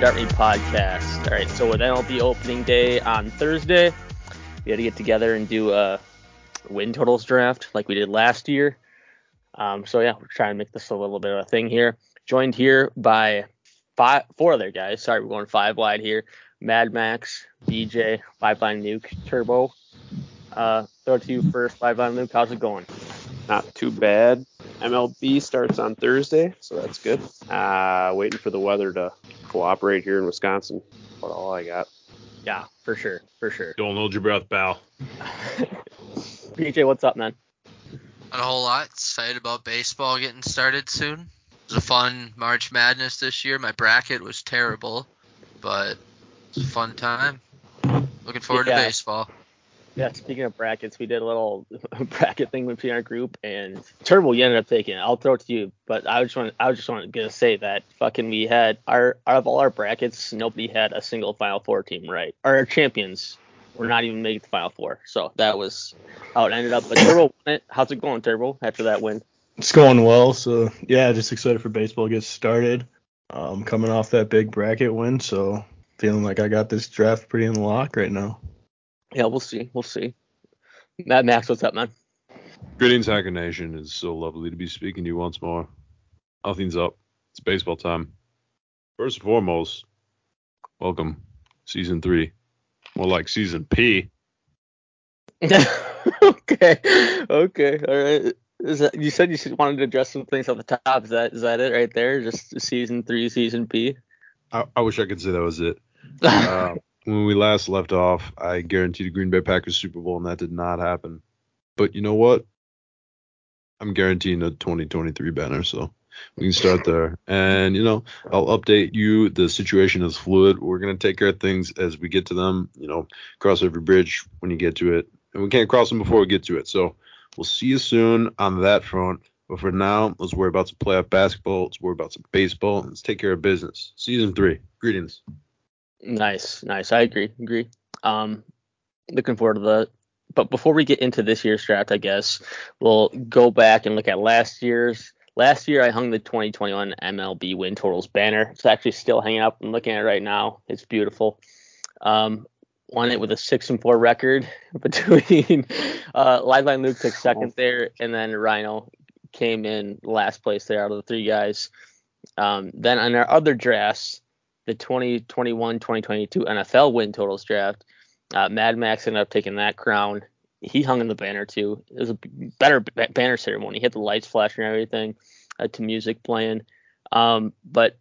the podcast. All right, so with MLB opening day on Thursday, we had to get together and do a win totals draft like we did last year. Um, so yeah, we're trying to make this a little bit of a thing here. Joined here by five, four other guys. Sorry, we're going five wide here. Mad Max, BJ, Five Line Nuke, Turbo. Uh, throw to you first, Five Line Nuke. How's it going? Not too bad. MLB starts on Thursday, so that's good. Uh, waiting for the weather to cooperate here in Wisconsin. What all I got. Yeah, for sure, for sure. Don't hold your breath, pal. BJ, what's up, man? Not a whole lot. Excited about baseball getting started soon. It was a fun March Madness this year. My bracket was terrible, but it's a fun time. Looking forward Yeah. to baseball. Yeah, speaking of brackets, we did a little bracket thing between our group and Turbo. You ended up taking. it. I'll throw it to you, but I just want I just want to say that fucking we had our out of all our brackets, nobody had a single Final Four team right. Our champions were not even making the Final Four, so that was how it ended up. But Turbo, won it. how's it going, Turbo? After that win, It's going well, so yeah, just excited for baseball to get started. Um, coming off that big bracket win, so feeling like I got this draft pretty in the lock right now. Yeah, we'll see, we'll see. Mad Max, what's up, man? Greetings, Hacker Nation. It's so lovely to be speaking to you once more. Nothing's up. It's baseball time. First and foremost, welcome, season three. More like season P. okay, okay, all right. Is that, you said you wanted to address some things off the top. Is that is that it right there? Just season three, season P. I, I wish I could say that was it. Uh, when we last left off, I guaranteed the Green Bay Packers Super Bowl, and that did not happen. But you know what? I'm guaranteeing a 2023 banner, so we can start there. And you know, I'll update you. The situation is fluid. We're gonna take care of things as we get to them. You know, cross every bridge when you get to it, and we can't cross them before we get to it. So we'll see you soon on that front. But for now, let's worry about some playoff basketball. Let's worry about some baseball. Let's take care of business. Season three. Greetings. Nice, nice. I agree, agree. Um, looking forward to that. But before we get into this year's draft, I guess we'll go back and look at last year's. Last year, I hung the 2021 MLB win totals banner. It's actually still hanging up. I'm looking at it right now. It's beautiful. Um, won it with a six and four record between uh, Liveline Luke took second there, and then Rhino came in last place there out of the three guys. Um, then on our other drafts, the 2021-2022 NFL win totals draft, uh, Mad Max ended up taking that crown. He hung in the banner too. It was a better b- banner ceremony. He had the lights flashing and everything, uh, to music playing. Um, but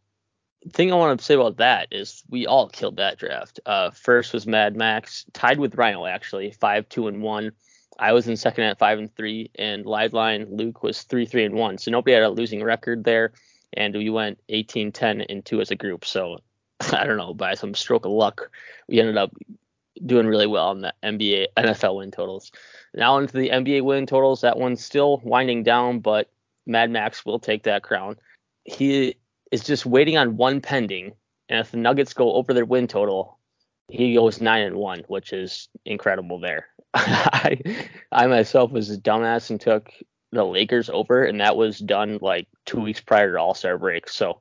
thing I want to say about that is we all killed that draft. Uh, first was Mad Max, tied with Rhino actually, five, two, and one. I was in second at five and three, and Liveline Luke was three, three, and one. So nobody had a losing record there, and we went 18, 10, and two as a group. So I don't know, by some stroke of luck, we ended up doing really well on the NBA NFL win totals. Now into the NBA win totals. That one's still winding down, but Mad Max will take that crown. He is just waiting on one pending, and if the Nuggets go over their win total, he goes nine and one, which is incredible there. I I myself was a dumbass and took the Lakers over, and that was done like two weeks prior to All Star break. So,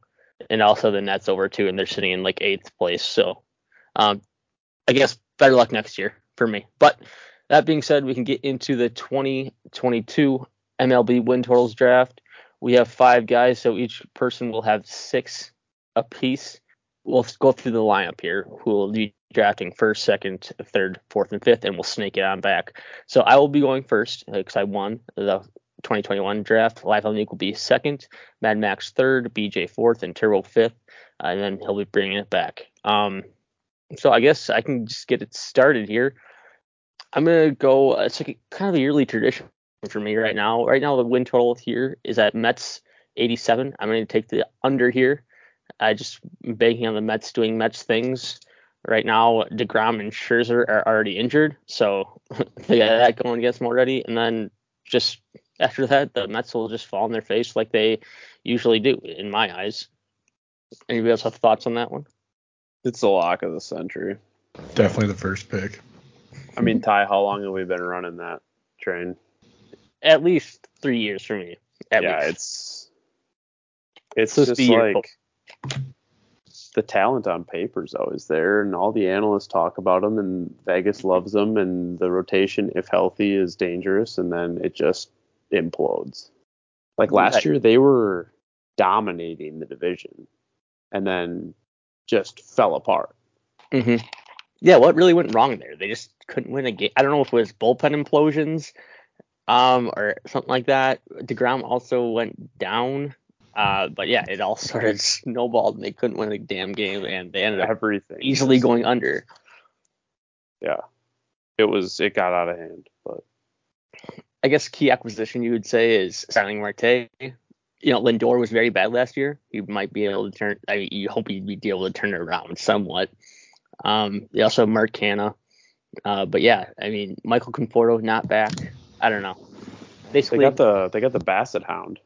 and also the Nets over too, and they're sitting in like eighth place. So, um, I guess better luck next year for me. But that being said, we can get into the 2022 MLB win totals draft. We have five guys, so each person will have six apiece. We'll go through the lineup here, who will be drafting first, second, third, fourth, and fifth, and we'll snake it on back. So I will be going first because I won the 2021 draft. Live Unique will be second, Mad Max third, BJ fourth, and Turbo fifth, uh, and then he'll be bringing it back. Um, so I guess I can just get it started here. I'm gonna go. It's like a, kind of a yearly tradition for me right now. Right now, the win total here is at Mets 87. I'm gonna take the under here. I just banking on the Mets doing Mets things. Right now, Degrom and Scherzer are already injured, so they got that going against them already. And then just after that, the Mets will just fall on their face like they usually do, in my eyes. Anybody else have thoughts on that one? It's the lock of the century. Definitely the first pick. I mean, Ty, how long have we been running that train? At least three years for me. At yeah, least. it's it's So just like the talent on paper is always there, and all the analysts talk about them, and Vegas loves them, and the rotation, if healthy, is dangerous, and then it just implodes. Like last Right. year, they were dominating the division, and then just fell apart. hmm Yeah, what really went wrong there? They just couldn't win a game. I don't know if it was bullpen implosions, um, or something like that. Degrom also went down. Uh, but yeah, it all sort of snowballed, and they couldn't win a damn game, and they ended up easily going under. Yeah, it was it got out of hand, but I guess key acquisition you would say is signing Marte. You know, Lindor was very bad last year. He might be able to turn. I mean, you hope he'd be able to turn it around somewhat. Um, they also have Mark Canha. Uh, but yeah, I mean, Michael Conforto not back. I don't know. Basically, they got the they got the Bassett Hound.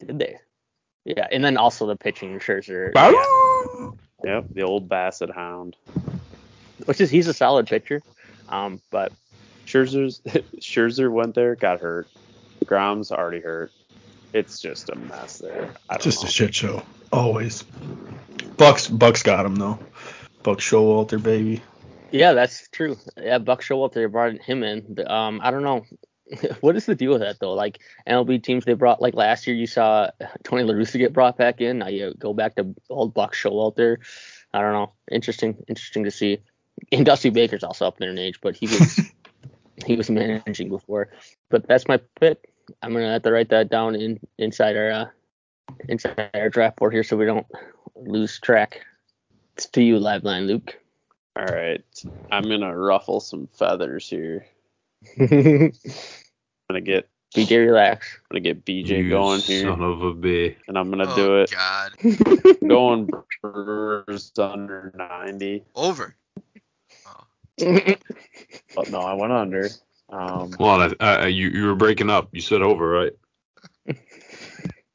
did they? Yeah, and then also the pitching Scherzer, Yep, the old Bassett Hound. which is he's a solid pitcher. Um, but Scherzer's Scherzer went there, got hurt. Grom's already hurt. It's just a mess there. I don't Just know. a shit show. Always. Bucks Bucks got him though. Bucks Showalter baby. yeah, that's true. Yeah, Buck Showalter brought him in. But, um, I don't know. what is the deal with that though? Like MLB teams they brought like last year you saw Tony La Russa get brought back in. Now you go back to old Buck Showalter. I don't know. Interesting, interesting to see. And Dusty Baker's also up there in age, but he was he was managing before. But that's my pick. I'm gonna have to write that down in inside our uh, inside our draft board here so we don't lose track. It's to you, live line, Luke. All right, I'm gonna ruffle some feathers here. I'm gonna get BJ relax. I'm gonna get BJ You going here, Son of a b. and I'm gonna oh, do it. God. Going Brewers under 90, Over. but no, I went under. Um, Hold on, I, I, you you were breaking up. You said over, right?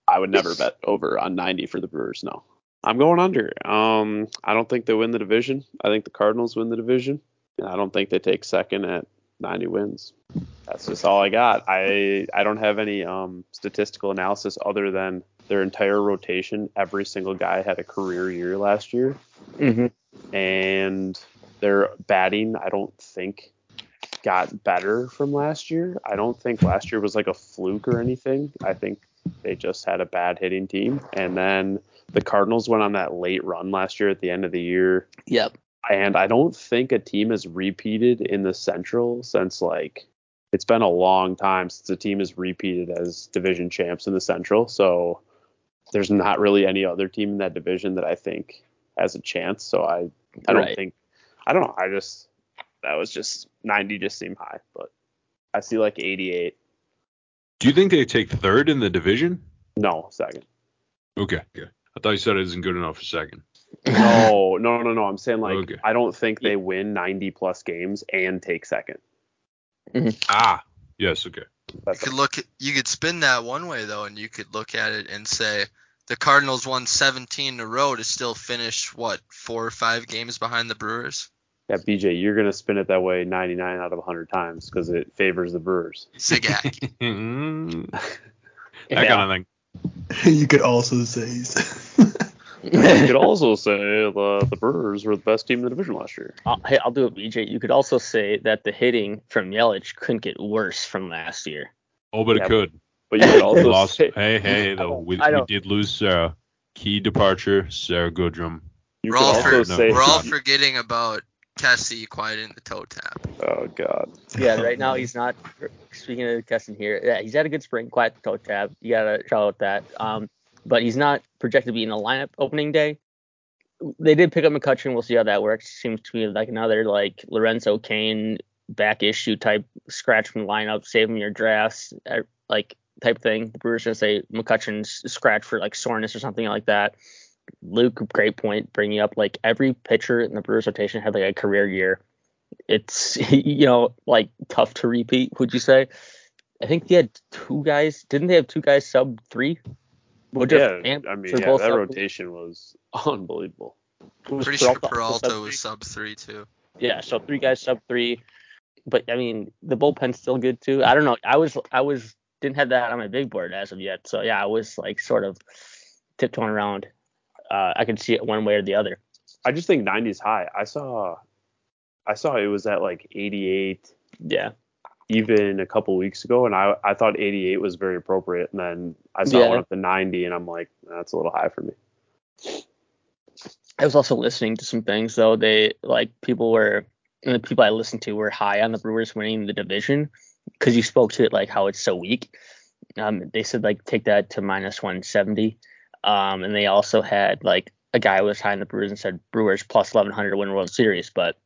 I would never bet over on 90 for the Brewers. No, I'm going under. Um, I don't think they win the division. I think the Cardinals win the division. And I don't think they take second at 90 wins. That's just all I got. I I don't have any um, statistical analysis other than their entire rotation. Every single guy had a career year last year, hmm and their batting I don't think got better from last year. I don't think last year was like a fluke or anything. I think they just had a bad hitting team. And then the Cardinals went on that late run last year at the end of the year. Yep. And I don't think a team has repeated in the Central since like it's been a long time since a team has repeated as division champs in the Central. So there's not really any other team in that division that I think has a chance. So I I don't Right. think I don't know. I just that was just 90 just seemed high, but I see like 88. Do you think they take third in the division? No, second. Okay. Okay. I thought you said it isn't good enough for second. No, no, no, no. I'm saying like Okay. I don't think they win 90 plus games and take second. Ah. Yes. Okay. You That's could look at, you could spin that one way though, and you could look at it and say the Cardinals won 17 in a row to still finish what four or five games behind the Brewers. Yeah, BJ, you're gonna spin it that way 99 out of 100 times because it favors the Brewers. Zigak. Mm, that Yeah. kind of thing. you could also say You could also say the the Brewers were the best team in the division last year. I'll, hey, I'll do it, BJ. You could also say that the hitting from Yelich couldn't get worse from last year. Oh, but Yeah, it could. But you could We also lost. say Hey, hey, though. We, we did lose Sarah. Key departure, Sarah Goodrum. you We're all, for, say we're all forgetting about Kessie quieting the toe tap. Oh god. Yeah, right now he's not. Speaking of Keston here, yeah, he's had a good spring, quiet toe tab. You gotta shout out that. Um, but he's not projected to be in the lineup opening day. They did pick up McCutcheon. We'll see how that works. Seems to be like another like Lorenzo Cain back issue type scratch from the lineup, saving your drafts, uh, like type thing. The Brewers gonna say McCutcheon's scratch for like soreness or something like that. Luke, great point, bringing up like every pitcher in the Brewers rotation had like a career year. It's you know like tough to repeat. Would you say? I think they had two guys. Didn't they have two guys sub three? Woodruff Yeah, and- I mean, yeah, that sub- rotation was unbelievable. was Pretty sure also Peralta sub was sub three too. Yeah, so three guys sub three. But I mean, the bullpen's still good too. I don't know. I was I was didn't have that on my big board as of yet. So yeah, I was like sort of tiptoeing around uh, I can see it one way or the other. I just think 90 is high. I saw, I saw it was at like 88 Yeah. even a couple weeks ago, and I I thought 88 was very appropriate, and then I saw Yeah. it went up to 90, and I'm like, that's a little high for me. I was also listening to some things though. They like people were and the people I listened to were high on the Brewers winning the division because you spoke to it like how it's so weak. Um, they said like take that to minus 170. Um, and they also had like a guy was high on the Brewers and said Brewers plus 1100 to win World Series. But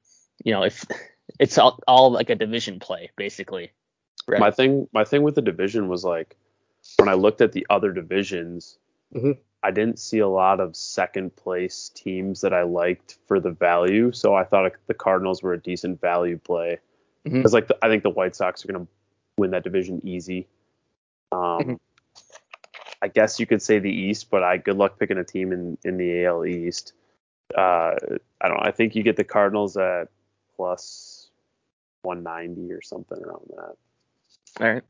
you know if it's all, all like a division play basically. Right. My thing my thing with the division was like when I looked at the other divisions, Mhm. I didn't see a lot of second place teams that I liked for the value, so I thought the Cardinals were a decent value play. Because like the, I think the White Sox are gonna win that division easy. Um, Mhm. I guess you could say the East, but I good luck picking a team in in the AL East. Uh, I don't. know. I think you get the Cardinals at plus 190 or something around that. all right.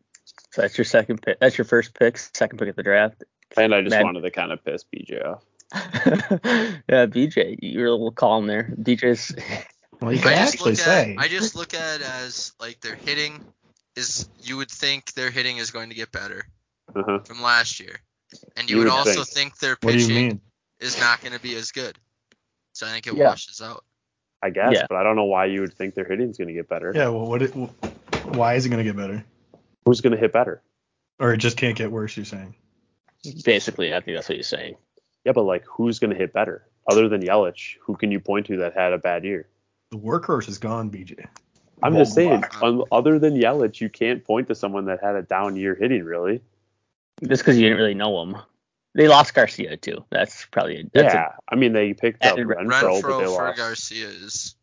So that's your second pick. That's your first pick, second pick of the draft. And I just Mad- wanted to kind of piss BJ off. yeah, BJ, you're a little calm there. BJ's Well, you I can just actually look say. At, I just look at it as like their hitting is. You would think their hitting is going to get better Uh-huh. from last year, and you, You would, would also think. think their what do you pitching is not going to be as good. So I think it Yeah. washes out. I guess, Yeah. but I don't know why you would think their hitting's going to get better. Yeah. Well, what? It, why is it gonna get better? Who's going to hit better? Or it just can't get worse? You're saying? basically, I think that's what you're saying. Yeah, but like, who's going to hit better other than Yelich? Who can you point to that had a bad year? The workhorse is gone, BJ. I'm just saying, Vogelbach. other than Yelich, you can't point to someone that had a down year hitting, really. Just because you didn't really know him. They lost Garcia too. That's probably that's yeah, I mean, they picked up Added Ren- Renfroe, but they for lost Garcia is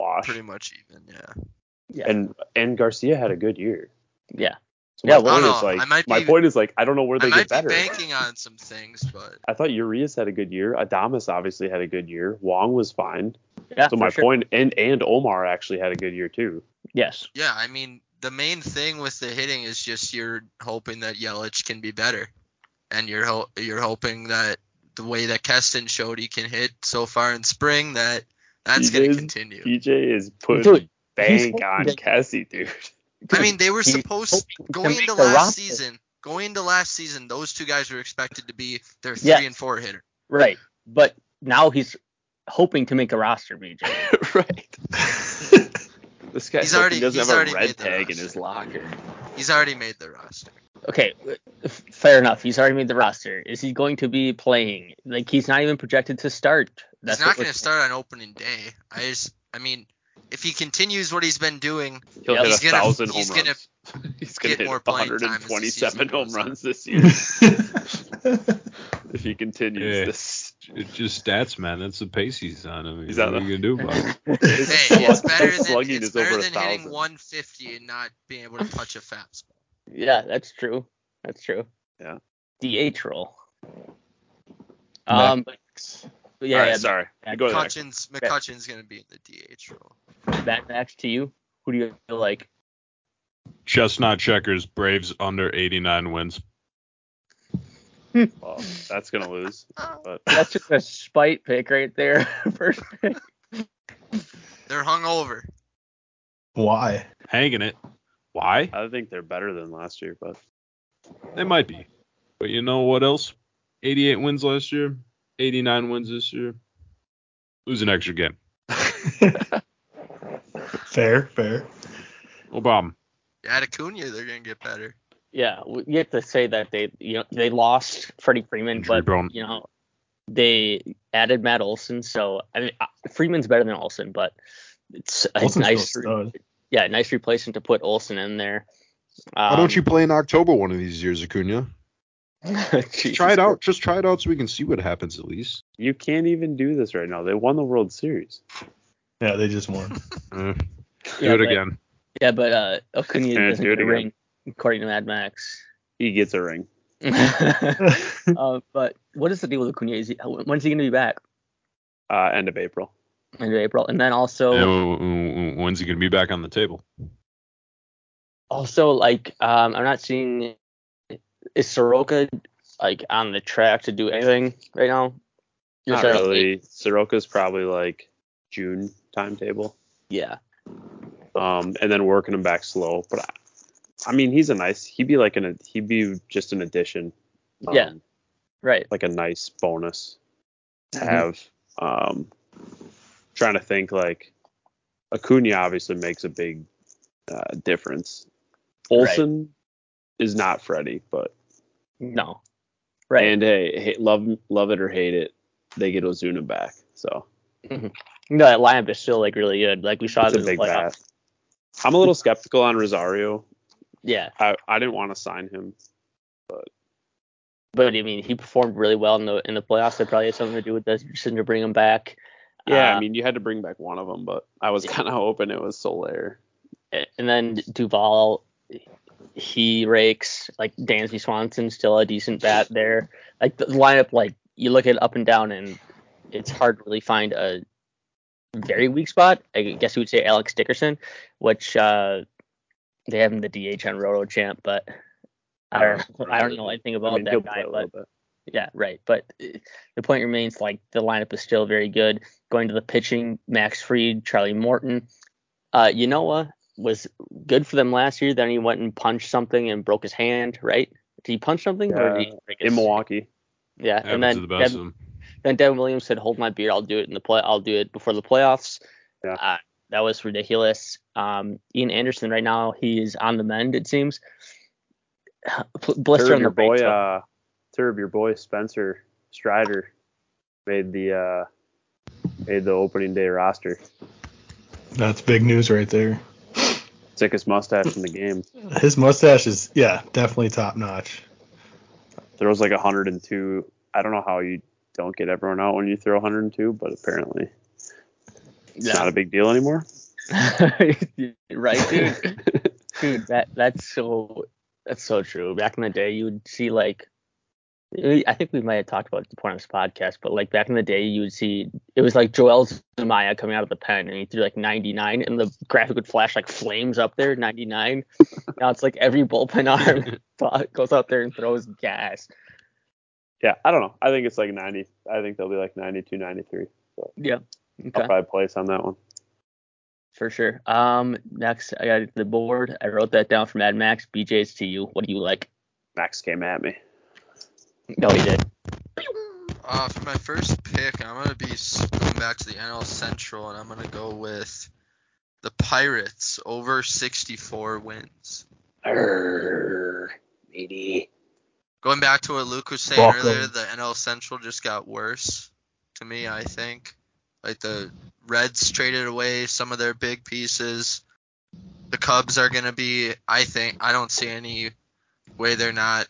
Wash. pretty much even. Yeah. yeah. And and Garcia had a good year. yeah. So Yeah, my well- point I is don't know. like, I might my be- point is like, I don't know where I they might get be better. banking on some things, but I thought Urias had a good year. Adames obviously had a good year. Wong was fine. Yeah. So my sure. point, and and Omar actually had a good year too. Yes. yeah, I mean the main thing with the hitting is just you're hoping that Yelich can be better, and you're ho- you're hoping that the way that Keston showed he can hit so far in spring that that's going to continue. PJ is putting Dude, bank he's- on Kessie, dude. I mean, they were supposed hoping to going into last roster. season. Going into last season, those two guys were expected to be their three Yes. and four hitter. Right. But now he's hoping to make a roster, BJ. right. This guy He's already- doesn't he's have already a red tag in his locker. He's already made the roster. Okay, uh, fair enough. He's already made the roster. Is he going to be playing? Like he's not even projected to start. he's not going to start on opening day. I just, I mean, if he continues what he's been doing, He'll Yeah, hit he's a gonna- thousand he's home gonna runs. he's gonna get hit more playing time as the 127 home runs this year if he continues Yeah. this. It's just stats, man. That's the pace he's on. I mean, He's what on are you gonna do about it? Hey, it's better than slugging it's is better a than hitting 150 and not being able to touch a fastball. yeah, that's true. That's true. Yeah. DH role. Um. but- but yeah, All right, yeah. sorry. Matt- Go to the next. McCutcheon's McCutcheon's going to be in the DH role. Mad Max to you. Who do you feel like? Chestnut checkers, Braves under 89 wins. Well, that's gonna lose. But That's just a spite pick right there. First pick. They're hungover. Why? Hanging it. Why? I think they're better than last year. But They might be. But you know what else? 88 wins last year, 89 wins this year. Lose an extra game. fair, fair. No problem. Add Acuna, they're going to get better. Yeah, you have to say that they you know they lost Freddie Freeman, Injury but prone. you know they added Matt Olson. So I mean uh, Freeman's better than Olson, but it's a Olson's nice still a stud. yeah nice replacement to put Olson in there. Why Um, don't you play in October one of these years, Acuna? Jesus Try it out. Just try it out so we can see what happens at least. you can't even do this right now. They won the World Series. Yeah, they just won. Uh, do Yeah, it but- again. Yeah, but uh, Acuna Can't doesn't do it get a again. Ring according to Mad Max. He gets a ring. uh, but what is the deal with Acuna? Is he, when's he going to be back? Uh, end of April. End of April, and then also And w- w- when's he gonna be back on the table? also like um, I'm not seeing is Soroka like on the track to do anything right now? You're Not saying late? really. Soroka's probably like June timetable. Yeah. Um, and then working him back slow. But I, mean, he's a nice. He'd be like an. He'd be just an addition. Um, Yeah. Right. Like a nice bonus to Mhm. have. Um, trying to think like Acuna obviously makes a big uh, difference. Right. Olson is not Freddie, but No. Right. and hey, hey, love love it or hate it, they get Ozuna back. So no, that lineup is still like really good. Like we saw it's it a in the playoffs. bat. I'm a little skeptical on Rosario. Yeah. I, I didn't want to sign him. But But I mean, he performed really well in the in the playoffs. That probably had something to do with the decision to bring him back. Yeah, Uh, I mean you had to bring back one of them, but I was Yeah. kind of hoping it was Soler. and then Duvall, he rakes like Dansby Swanson, still a decent bat there. Like the lineup, like you look at it up and down, and it's hard to really find a very weak spot. I guess you would say Alex Dickerson, which uh, they have in the DH on Roto Champ, but I don't, I don't know anything about I mean, that guy. But yeah, right. But uh, the point remains like the lineup is still very good. Going to the pitching, Max Fried, Charlie Morton. Uh, Ynoa was good for them last year. Then he went and punched something and broke his hand, right? Did he punch something or did he Uh, break his in Milwaukee. Yeah, and then to the best of them. then Devin Williams said, "Hold my beer. I'll do it in the play. I'll do it before the playoffs." Yeah. Uh, that was ridiculous. Um, Ian Anderson right now he is on the mend. It seems. Blister on the your boy, uh, Turb, your boy Spencer Strider made the uh, made the opening day roster. That's big news right there. Sickest mustache in the game. His mustache is yeah, definitely top notch. Throws like 102. I don't know how you don't get everyone out when you throw 102, but apparently it's not a big deal anymore. right, dude. dude, that that's so that's so true. Back in the day, you would see like, I think we might have talked about the point of this podcast, but like back in the day, you would see it was like Joel Zumaya coming out of the pen, and he threw like 99, and the graphic would flash like flames up there, 99. now it's like every bullpen arm goes out there and throws gas. Yeah, I don't know. I think it's like 90. I think they'll be like 92, 93. Yeah. I'll Okay. probably place on that one. For sure. Um, next I got the board. I wrote that down from Mad Max. BJ's to you. What do you like? Max came at me. No, he did. Uh, for my first pick, I'm gonna be going back to the NL Central, and I'm gonna go with the Pirates over 64 wins. Err, matey. Going back to what Luke was saying Welcome. earlier, the NL Central just got worse to me. I think like the Reds traded away some of their big pieces. The Cubs are gonna be. I think I don't see any way they're not.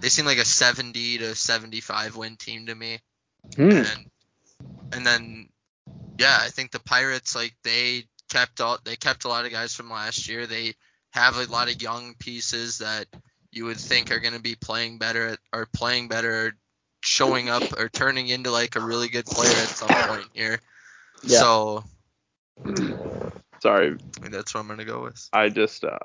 They seem like a 70 to 75 win team to me. Hmm. and and then yeah, I think the Pirates like they kept all they kept a lot of guys from last year. They have a lot of young pieces that you would think are going to be playing better at, or playing better, showing up or turning into like a really good player at some point here. Yeah. So Sorry, that's what I'm going to go with. I just uh,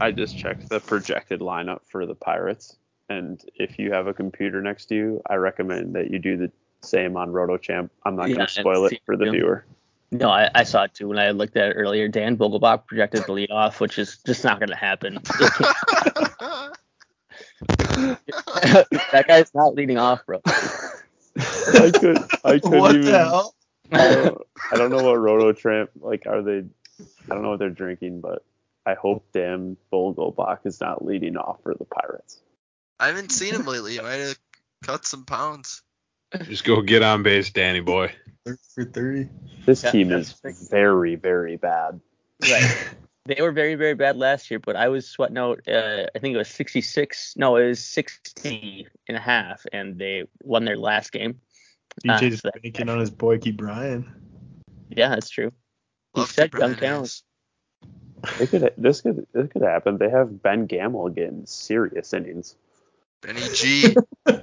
I just checked the projected lineup for the Pirates, and if you have a computer next to you, I recommend that you do the same on RotoChamp. I'm not Yeah, going to spoil it for the see- viewer. No, I, I saw it too when I looked at it earlier. Dan Vogelbach projected the lead off, which is just not going to happen. that guy's not leading off, bro. I could I couldn't what even. the hell? I don't, I don't know what RotoChamp like. Are they? I don't know what they're drinking, but I hope Dan Vogelbach is not leading off for the Pirates. I haven't seen him lately. I might have cut some pounds. Just go get on base, Danny boy. For thirty. This Yeah, team is very very bad. Right. They were very, very bad last year, but I was sweating out. Uh, I think it was 66. No, it was 60 and a half, and they won their last game. DJ Ah, just so that- banking on his boy Ke'Bryan. Yeah, that's true. He Love said to young Brian talent. Hayes. Could this could this could happen. They have Ben Gamel getting serious innings. Benny G.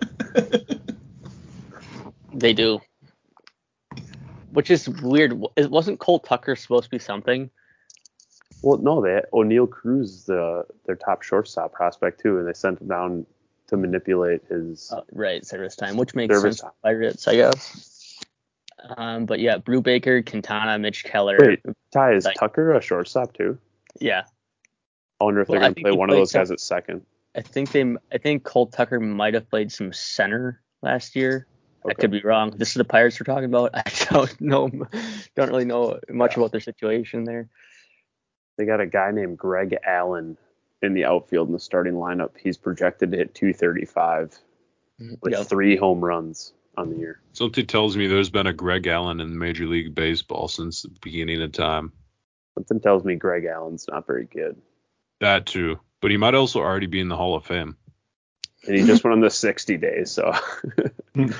They do. Which is weird. It wasn't Cole Tucker supposed to be something? Well, no, they Oneil Cruz is the their top shortstop prospect too, and they sent him down to manipulate his. Uh, right, service time, which makes sense time. Pirates, I guess. Um, but yeah, Brubaker, Quintana, Mitch Keller. Wait, Ty is like- Tucker a shortstop too? Yeah, I wonder if Well, they're gonna play one of those guys at second. I think they, I think Cole Tucker might have played some center last year. I could be wrong. This is the Pirates we're talking about. I don't know, don't really know much about their situation there. They got a guy named Greg Allen in the outfield in the starting lineup. He's projected to hit 235 mm-hmm. with Yeah, three home runs on the year. Something tells me there's been a Greg Allen in Major League Baseball since the beginning of time. Something tells me Greg Allen's not very good. That too. But he might also already be in the Hall of Fame. And he just went on the 60 days, so I'd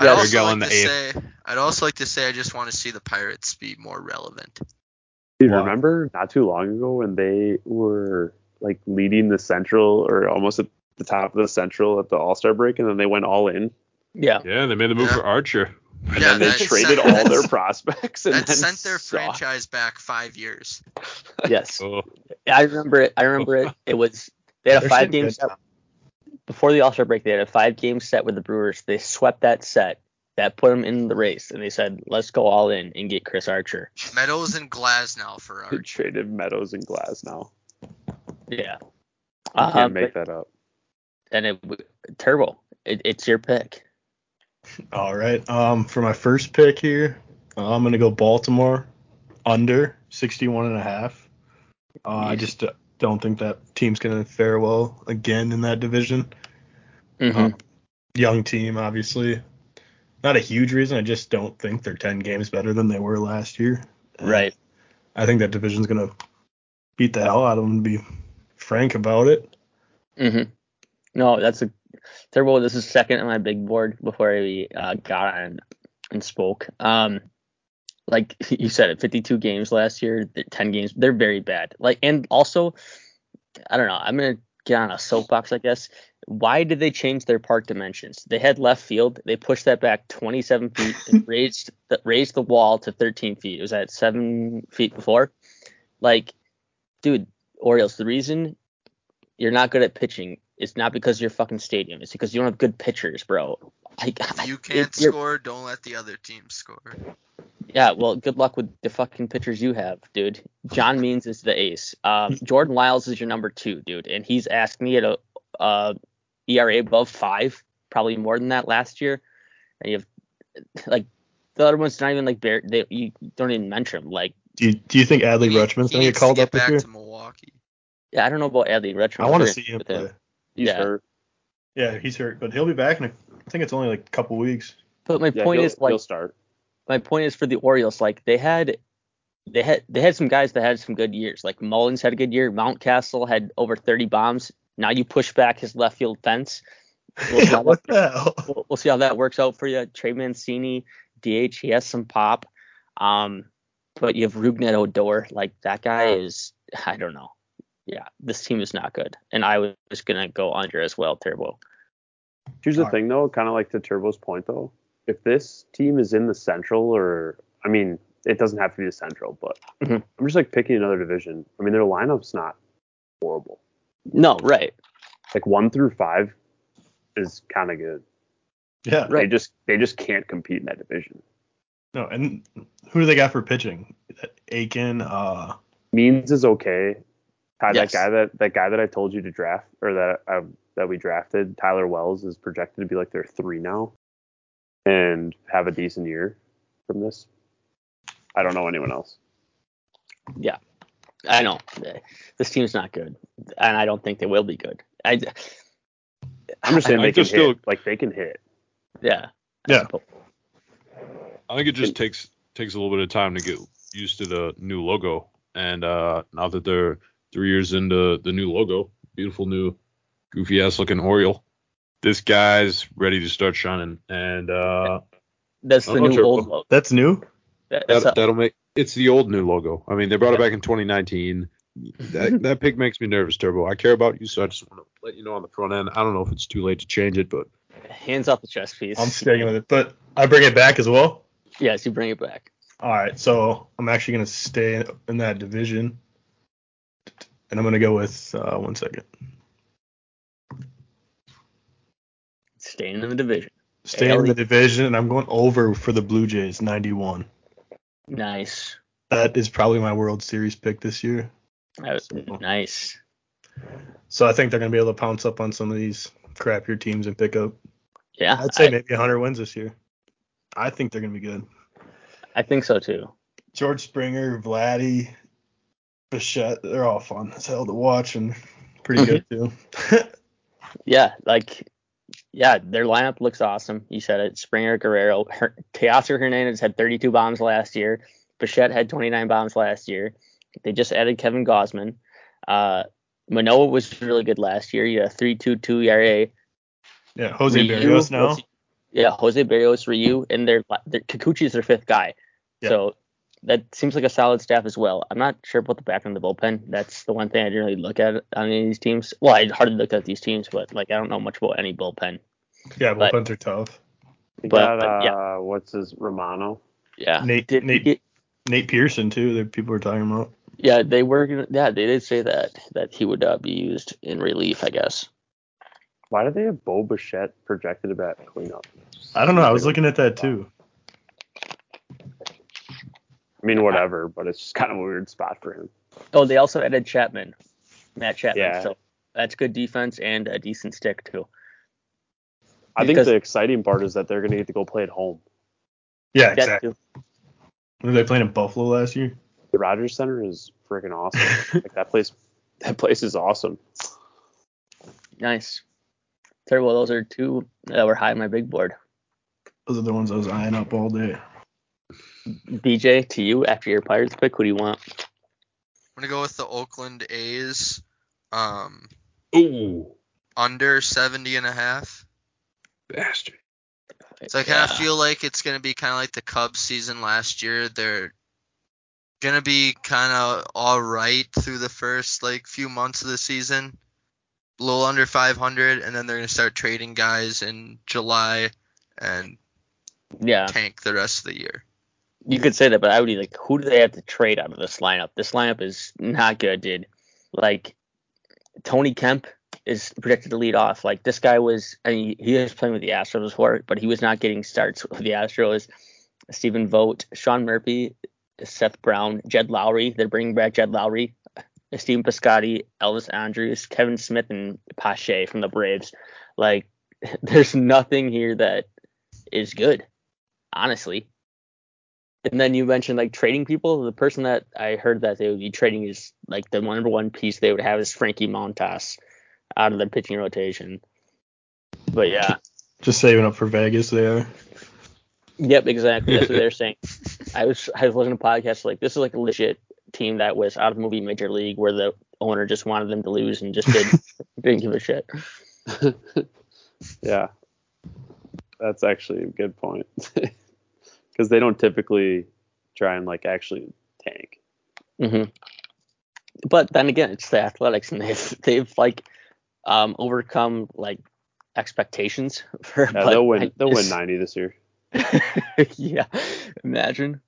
Yeah, also Miguel like in the to eighth. say, I'd also like to say, I just want to see the Pirates be more relevant. Dude, Wow. remember not too long ago when they were like leading the Central or almost at the top of the Central at the All Star break, and then they went all in, yeah, yeah, they made the move Yeah. for Archer. and Yeah, then they traded sent- all their prospects, and That then sent their sucked. franchise back five years. yes. Oh, I remember it. I remember it. It was they had a five sitting game set now. before the All Star break. They had a five game set with the Brewers. They swept that set. That put them in the race, and they said, "Let's go all in and get Chris Archer." Meadows and Glasnow for They Archer. traded Meadows and Glasnow. Yeah, You Uh, can't make but- that up. and it w- Turbo. It, it's your pick. All right. Um, for my first pick here, uh, I'm gonna go Baltimore under 61 and a half. Uh, I just uh, don't think that team's gonna fare well again in that division. Mhm. Um, young team, obviously. Not a huge reason. I just don't think they're 10 games better than they were last year. And right. I think that division's gonna beat the hell out of them. To be frank about it. hmm No, that's a Turbo. This is second on my big board before we uh, got on and spoke. Um, like you said, it 52 games last year, 10 games. They're very bad. Like, and also, I don't know. I'm gonna get on a soapbox, I guess. Why did they change their park dimensions? They had left field. They pushed that back 27 feet and raised the, raised the wall to 13 feet. It was at seven feet before. Like, dude, Orioles. The reason you're not good at pitching is not because of your fucking stadium. It's because you don't have good pitchers, bro. Like, If you can't you're- score, don't let the other team score. Yeah, well, good luck with the fucking pitchers you have, dude. John Means is the ace. Um, Jordan Lyles is your number two, dude, and he's asked me at a uh, ERA above five, probably more than that last year. And you have like the other one's not even like bear. They you don't even mention them. Like, Do you, do you think Adley He- Rutschman's gonna get needs to called get up this back year? to Milwaukee. yeah, I don't know about Adley Retro. I want to see him play. He's Yeah. hurt. Yeah, he's hurt, but he'll be back in. A, I think it's only like a couple weeks. But my Yeah, point he'll, is like he'll start. my point is for the Orioles, like they had they had they had some guys that had some good years. Like Mullins had a good year. Mountcastle had over 30 bombs. Now you push back his left field fence. We'll see, how, what that, the hell? we'll, we'll see how that works out for you. Trey Mancini, DH, he has some pop. Um, but you have Rougned Odor. Like that guy is, I don't know. Yeah, this team is not good. And I was gonna go under as well, Turbo. Here's the Alright. thing, though, kind of like to Turbo's point, though. If this team is in the Central, or I mean, it doesn't have to be the Central, but Mhm. I'm just like picking another division. I mean, their lineup's not horrible. No, right. Like one through five is kind of good. Yeah. They Right. just they just can't compete in that division. No, and who do they got for pitching? Aiken. Uh, Means is okay. Ty, Yes. that guy that that guy that I told you to draft or that I, that we drafted, Tyler Wells, is projected to be like their three now, and have a decent year from this. I don't know anyone else. Yeah, I know this team's not good, and I don't think they will be good. I, I'm just saying I they can just still- hit. Like they can hit. yeah, Yeah. I think it just takes takes a little bit of time to get used to the new logo. And uh, now that they're three years into the new logo, beautiful new goofy ass looking Oriole, this guy's ready to start shining. And uh, That's the new sure. old logo. that's new. That- That's that, a, that'll make it's the old new logo. I mean, they brought it back in 2019. That that pick makes me nervous, Turbo. I care about you, so I just want to let you know on the front end. I don't know if it's too late to change it, but hands off the chest piece. I'm sticking with it, but I bring it back as well. Yes, you bring it back. All right, so I'm actually gonna stay in that division, and I'm going to go with uh, one second. Staying in the division. Staying in the division, and I'm going over for the Blue Jays, 91. Nice. That is probably my World Series pick this year. That was so, nice. So I think they're going to be able to pounce up on some of these crappier teams and pick up. Yeah. I'd say I, maybe 100 wins this year. I think they're going to be good. I think so too. George Springer, Vladdy, Bichette, they're all fun as hell to watch and pretty good too. Yeah, like yeah, their lineup looks awesome. You said it. Springer, Guerrero, Her- Teoscar Hernandez had 32 bombs last year. Bichette had 29 bombs last year. They just added Kevin Gausman. Uh, Manoah was really good last year. A 3.22 ERA. yeah, Jose Ryu Berrios now. was- Yeah, Jose Berrios, Ryu, and their, their Kikuchi is their fifth guy. Yeah. So that seems like a solid staff as well. I'm not sure about the back end of the bullpen. That's the one thing I didn't really look at on any of these teams. Well, I hardly looked at these teams, but like I don't know much about any bullpen. Yeah, but- bullpens are tough. You But- got but, uh, yeah. what's his Romano? Yeah. Nate, Did- Nate, did- Nate Pearson too. That people were talking about. yeah, they were. Yeah, they did say that that he would uh, be used in relief, I guess. Why do they have Bo Bichette projected about cleanup? I don't know. I was looking at that too. I mean, whatever, but it's just kind of a weird spot for him. Oh, they also added Chapman, Matt Chapman. Yeah. So that's good defense and a decent stick too. I think the exciting part is that they're going to get to go play at home. Yeah, exactly. Were they playing in Buffalo last year? The Rogers Center is freaking awesome. like that place, that place is awesome. Nice. Terrible. Those are two that were high on my big board. Those are the ones I was eyeing up all day. BJ, to you after your Pirates pick, who do you want? I'm gonna go with the Oakland A's. Um, Ooh, under 70 and a half. bastard. So I kind of Yeah. feel like it's gonna be kind of like the Cubs season last year. They're gonna be kind of all right through the first like few months of the season, a little under 500, and then they're gonna start trading guys in July and Yeah, tank the rest of the year. You could say that, but I would be like, who do they have to trade out of this lineup? This lineup is not good, dude. Like, Tony Kemp is projected to lead off. Like, this guy was, I mean, he was playing with the Astros before, but he was not getting starts with the Astros. Stephen Vogt, Sean Murphy, Seth Brown, Jed Lowrie. They're bringing back Jed Lowrie. Stephen Piscotty, Elvis Andrus, Kevin Smith, and Pache from the Braves. Like, there's nothing here that is good, honestly. And then you mentioned like trading people. The person that I heard that they would be trading is like the number one piece they would have is Frankie Montas out of their pitching rotation. But yeah, Just saving up for Vegas there. yep, exactly. That's what they're saying. I was I was listening to podcasts like this is like a legit team that was out of the movie Major League where the owner just wanted them to lose and just did didn't give a shit. Yeah, that's actually a good point. Because they don't typically try and like actually tank. hmm But then again, it's the Athletics, and they've they've like um overcome like expectations for. Yeah, but they'll I win. They'll win 90 this year. yeah, imagine.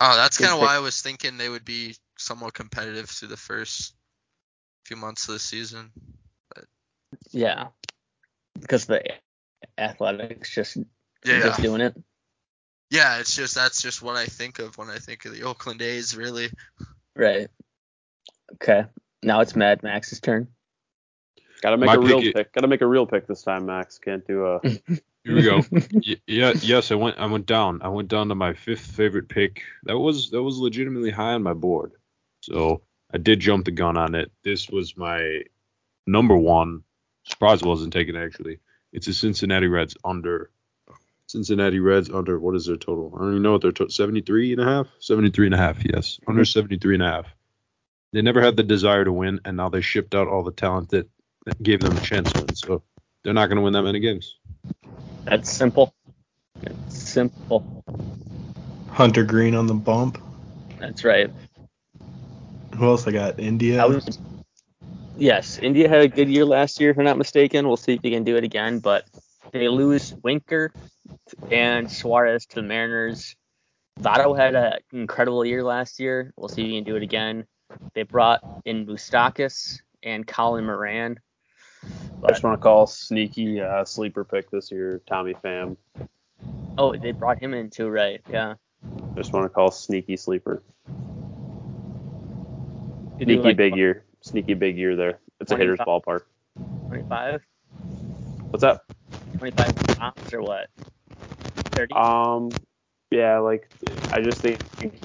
Oh, that's kind of why I was thinking they would be somewhat competitive through the first few months of the season. But. Yeah, because the Athletics just Yeah, just doing it. Yeah. It's just that's just what I think of when I think of the Oakland A's. Really, Right. Okay. Now it's Mad Max's turn. Got to make My a real pick- pick. Got to make a real pick this time, Max. Can't do uh, a. Here we go. Yeah, yes, I went. I went down. I went down to my fifth favorite pick. That was that was legitimately high on my board. So I did jump the gun on it. This was my number one. Surprise wasn't taken actually. It's a Cincinnati Reds under. Cincinnati Reds under. What is their total? I don't even know what their total. 73 and a half. 73 and a half. Yes, under 73 and a half. They never had the desire to win, and now they shipped out all the talent that, that gave them a chance to win. So they're not going to win that many games. That's simple. It's simple. Hunter Greene on the bump. That's right. Who else I got? India. I was, yes, India had a good year last year, if I'm not mistaken. We'll see if they can do it again, but they lose Winker and Suarez to the Mariners. Votto had an incredible year last year. We'll see if he can do it again. They brought in Moustakas and Colin Moran. I just want to call sneaky uh, sleeper pick this year, Tommy Pham. Oh, they brought him in too, right? Yeah. Just want to call sneaky sleeper. Did Sneaky like big year. Sneaky big year there. It's a hitter's ballpark. 25? What's up? 25 pounds or what? 30? Um, yeah, like I just think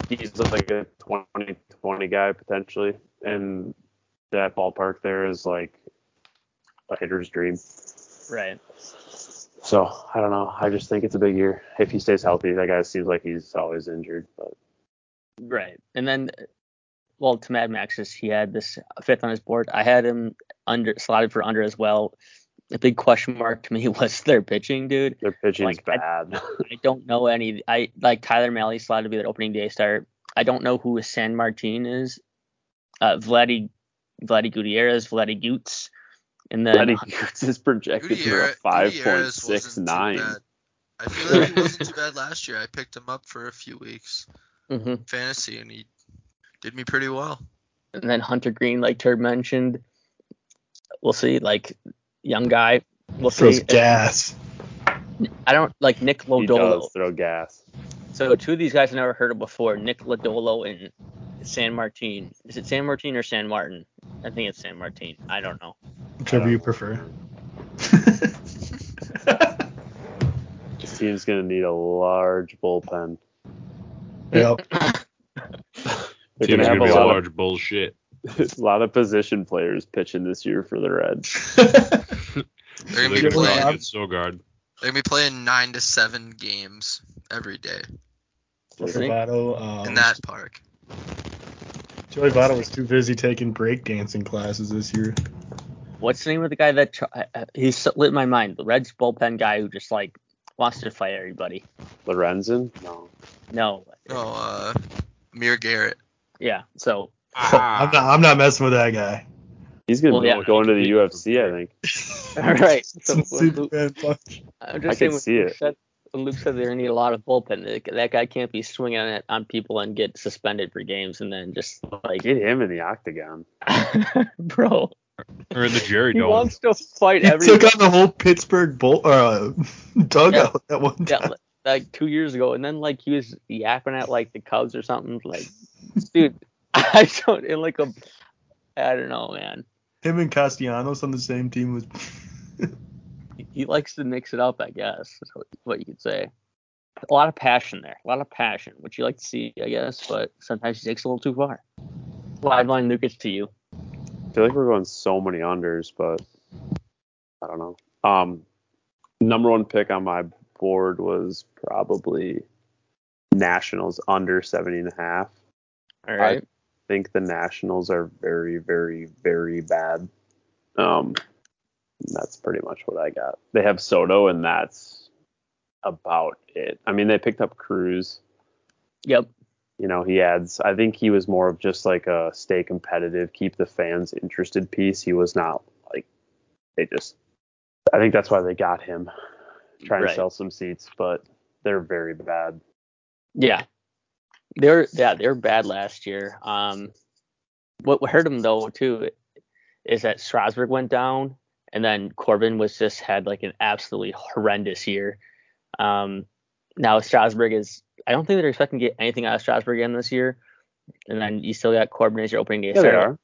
he's like a 20-20 guy potentially, and that ballpark there is like a hitter's dream. right. So I don't know. I just think it's a big year if he stays healthy. That guy seems like he's always injured, but Right. And then, well, to Mad Max's, he had this fifth on his board. I had him under slotted for under as well. The big question mark to me was their pitching, dude. their pitching's Like, I- bad. I don't know any. I like Tyler Mahle slotted to be their opening day start. I don't know who San Martin is. Uh, Vladdy, Vladdy Gutierrez, Vladdy Goots, and then Lenny Gutz is projected for a Gutierrez- five Gutierrez point wasn't six too nine. bad. I feel like he wasn't too bad last year. I picked him up for a few weeks mhm. fantasy, and he did me pretty well. and then Hunter Greene, like Turd mentioned. We'll see. Like young guy. We'll Throws see. gas. I don't like Nick He Lodolo. does throw gas. So two of these guys I never heard of before, Nick Lodolo and San Martin. Is it San Martin or San Martin? I think it's San Martin. I don't know. Whichever you uh, prefer. This team's gonna need a large bullpen. yep. They're Team's gonna gonna a be a lot, large bullshit. Of, a lot of position players pitching this year for the Reds. They're They're gonna be gonna playing. target Sogard. They're gonna be playing nine to seven games every day We'll. Votto, um, in that park. Joey Votto was too busy taking breakdancing classes this year. What's the name of the guy that tr- uh, he's lit my mind? The Reds bullpen guy who just like wants to fight everybody. Lorenzen? No. No. No, uh, Amir Garrett. Yeah. So I'm not. I'm not messing with that guy. He's gonna Well, be yeah. going to the UFC, I think. all right. So Some when Superman punch. I'm I just saying can when see Luke it. Said, when Luke said they need a lot of bullpen. That that guy can't be swinging on it on people and get suspended for games and then just like, Get him in the octagon. bro, Or in the Jerry he Dome. wants to fight He every took on the whole Pittsburgh bull, uh, dugout that one time. li- like two years ago, and then like he was yapping at like the Cubs or something. Like, dude, I don't in like a, I don't know, man. Him and Castellanos on the same team was. He- He likes to mix it up, I guess. Is what- what you could say. A lot of passion there, a lot of passion, which you like to see, I guess. But sometimes he takes a little too far. Live line, Lucas, to you. I feel like we're going so many unders, but I don't know. Um, number one pick on my board was probably Nationals under 70 and a half. All right. Think the Nationals are very, very, very bad. Um, that's pretty much what I got. They have Soto, and that's about it. I mean, they picked up Cruz. Yep. You know, he adds. I think he was more of just like a stay competitive, keep the fans interested piece. He was not like they just. I think that's why they got him, trying Right. to sell some seats, but they're very bad. Yeah. They're yeah, they were bad last year. Um what hurt them though too is that Strasburg went down and then Corbin was just had like an absolutely horrendous year. Um now Strasburg is I don't think they're expecting to get anything out of Strasburg again this year. And then you still got Corbin as your opening day Yeah, they are.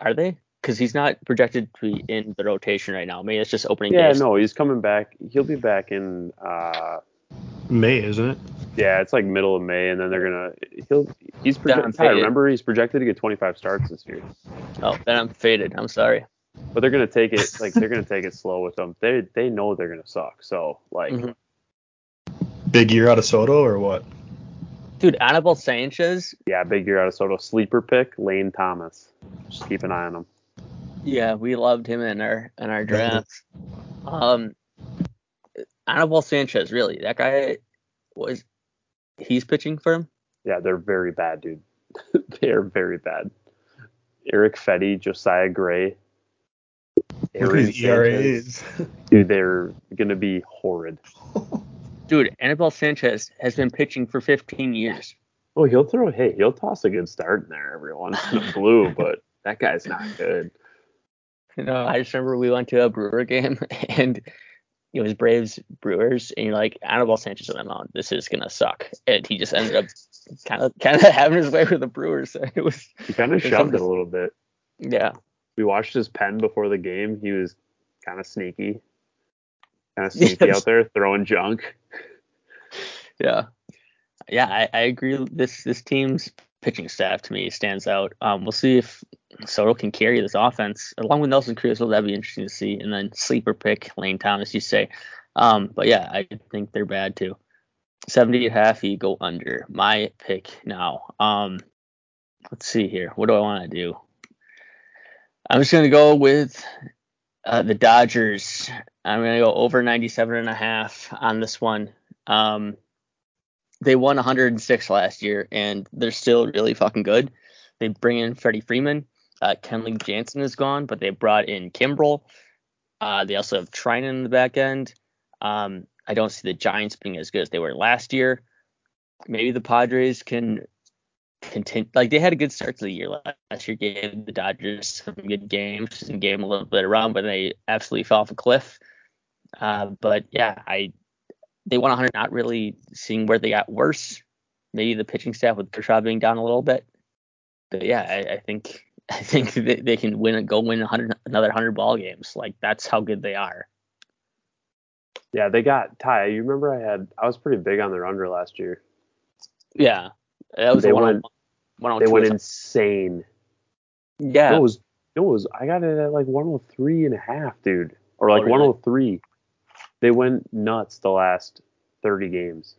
Are they? Because he's not projected to be in the rotation right now. Maybe it's just opening Yeah, day. no, he's coming back. He'll be back in. uh May, isn't it? Yeah, it's like middle of May, and then they're gonna. He'll. He's I'm projected. I faded. remember he's projected to get 25 starts this year, Oh, then I'm faded. I'm sorry. but they're gonna take it like they're gonna take it slow with them. They they know they're gonna suck. So like, Mhm. Big year out of Soto or what? Dude, Anibal Sanchez, yeah, big year out of Soto. Sleeper pick, Lane Thomas. Just keep an eye on him. Yeah, we loved him in our in our draft. Um, Anibal Sanchez, really, that guy was he's pitching for him. Yeah, they're very bad, dude. they are very bad. Eric Fedde, Josiah Gray. Look Aaron Sanchez. ERAs. Dude, they're gonna be horrid. Dude, Anibal Sanchez has been pitching for 15 years. Oh, he'll throw. Hey, he'll toss a good start in there every once in a blue, but that guy's not good. You know, I just remember we went to a Brewer game and it was Braves Brewers, and you're like, Anibal Sanchez on the mound, this is gonna suck, and he just ended up kind of kind of having his way with the Brewers. So it was He kind of shoved it a little bit. yeah, We watched his pen before the game. He was kind of sneaky, kind of sneaky out there throwing junk. yeah, yeah. I, I agree. This this team's pitching staff to me stands out. Um, we'll see if Soto can carry this offense along with Nelson Cruz. Well, that'd be interesting to see. And then sleeper pick Lane Thomas, you say. Um, but yeah, I think they're bad too. 70 and a half, you go under. My pick now. Um, let's see here. What do I want to do? I'm just gonna go with uh, the Dodgers. I'm gonna go over 97 and a half on this one. Um, they won 106 last year, and they're still really fucking good. They bring in Freddie Freeman. Uh, Kenley Jansen is gone, but they brought in Kimbrel. Uh, they also have Treinen in the back end. Um, I don't see the Giants being as good as they were last year. Maybe the Padres can continue. Like they had a good start to the year last year, gave the Dodgers some good games and gave them a little bit around, but they absolutely fell off a cliff. Uh, but yeah, I they won 100, not really seeing where they got worse. Maybe the pitching staff with Kershaw being down a little bit. But yeah, I, I think I think they, they can win go win 100 another 100 ball games. Like that's how good they are. Yeah, they got Ty. You remember I had I was pretty big on their under last year. Yeah, that was They one went- one on They went insane. Yeah, It was it was I got it at like 103 and a half, dude. Or like Oh, really? 103. They went nuts the last 30 games.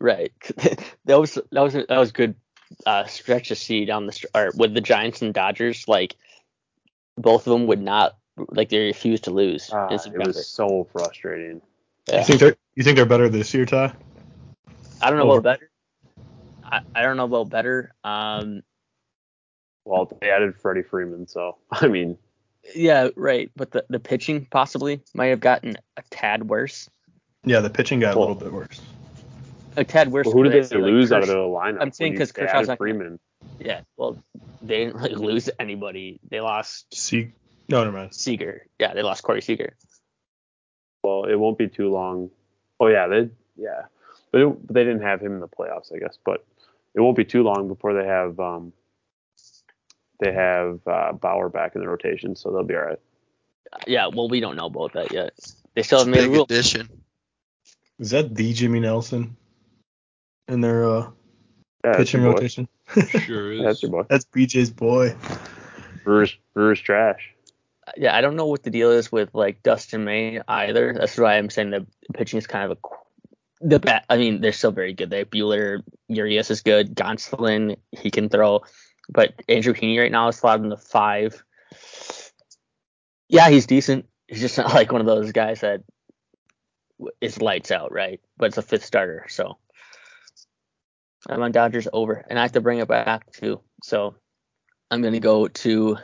right. that was that was that was good uh, stretch to see down the str- or with the Giants and Dodgers. Like both of them would not like they refused to lose in it was so frustrating. Yeah. You think they're you think they're better this year, Ty? I don't know over- about better. I, I don't know about better. Um, Well, they added Freddie Freeman, so I mean, yeah, right. But the, the pitching possibly might have gotten a tad worse. Yeah, the pitching got a little bit worse. A tad worse. well, who did they I like lose out of the lineup? I'm saying 'cause they Kershaw's added not gonna- Freeman. Yeah, well, they didn't really lose anybody. They lost See, no, never mind. Seager. Yeah, they lost Corey Seager. Well, it won't be too long. Oh yeah, they yeah, but, it, they didn't have him in the playoffs, I guess. But it won't be too long before they have um they have uh, Bauer back in the rotation, so they'll be all right. Yeah, well, we don't know about that yet. They still haven't made a big rule. addition. Is that the Jimmy Nelson in their uh, Yeah, that's pitching your rotation? Sure is. That's your boy. That's BJ's boy. Brewers, Brewers trash. Yeah, I don't know what the deal is with like Dustin May either. That's why I'm saying the pitching is kind of a qu- the bat. I mean, they're still very good. They have Buehler, Urias is good. Gonsolin, he can throw, but Andrew Heaney right now is slotted in the five. Yeah, he's decent. He's just not like one of those guys that is lights out, right? But it's a fifth starter, so I'm on Dodgers over, and I have to bring it back too. So I'm gonna go to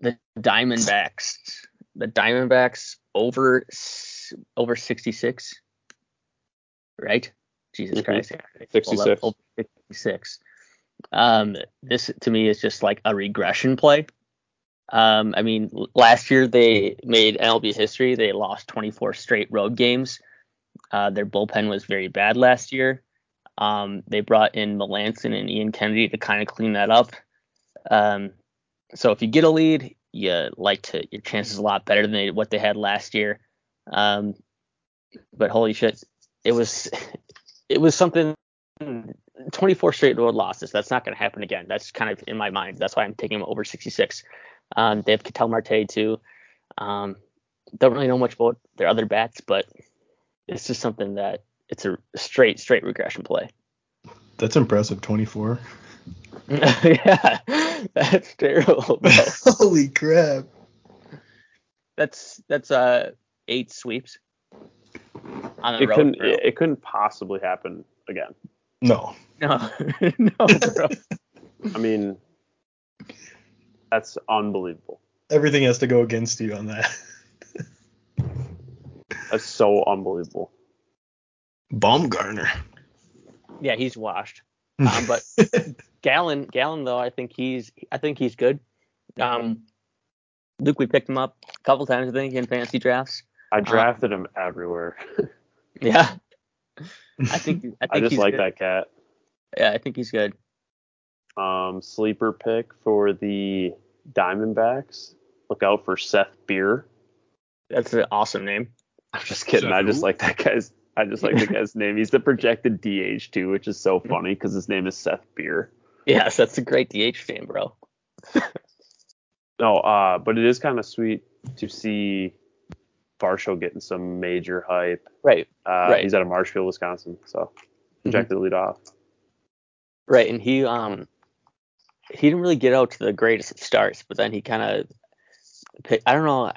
the Diamondbacks. The Diamondbacks over over 66, right? Jesus Mhm. Christ, 66. Over 66. Um, this to me is just like a regression play. Um, I mean, last year they made MLB history. They lost 24 straight road games. Uh, their bullpen was very bad last year. Um, they brought in Melancon and Ian Kennedy to kind of clean that up. Um, so if you get a lead, you like to your chances a lot better than they, what they had last year. Um, but holy shit, it was it was something. 24 straight road losses. That's not going to happen again. That's kind of in my mind. That's why I'm taking them over 66. Um, they have Ketel Marte too. Um, don't really know much about their other bats, but it's just something that it's a straight straight regression play. That's impressive. 24. yeah, that's terrible. Holy crap. That's that's uh eight sweeps on It couldn't. It, it couldn't possibly happen again. No. No, no, bro. I mean, that's unbelievable. Everything has to go against you on that. That's so unbelievable. Bumgarner. yeah, he's washed. Um, but Gallen, Gallen though, I think he's I think he's good. Um, Luke, we picked him up a couple times, I think, in fantasy drafts. I drafted him everywhere. Yeah, I think I think I just he's like good. that cat. Yeah, I think he's good. Um, sleeper pick for the Diamondbacks. Look out for Seth Beer. That's an awesome name. I'm just kidding. Seth I just who? like that guy's. I just like the guy's name. He's the projected DH too, which is so funny because his name is Seth Beer. Yes, that's a great DH name, bro. No, uh, but it is kind of sweet to see Varsho getting some major hype. Right, Uh, Right. He's out of Marshfield, Wisconsin, so projected lead off. right, and he um he didn't really get out to the greatest of starts, but then he kind of I don't know.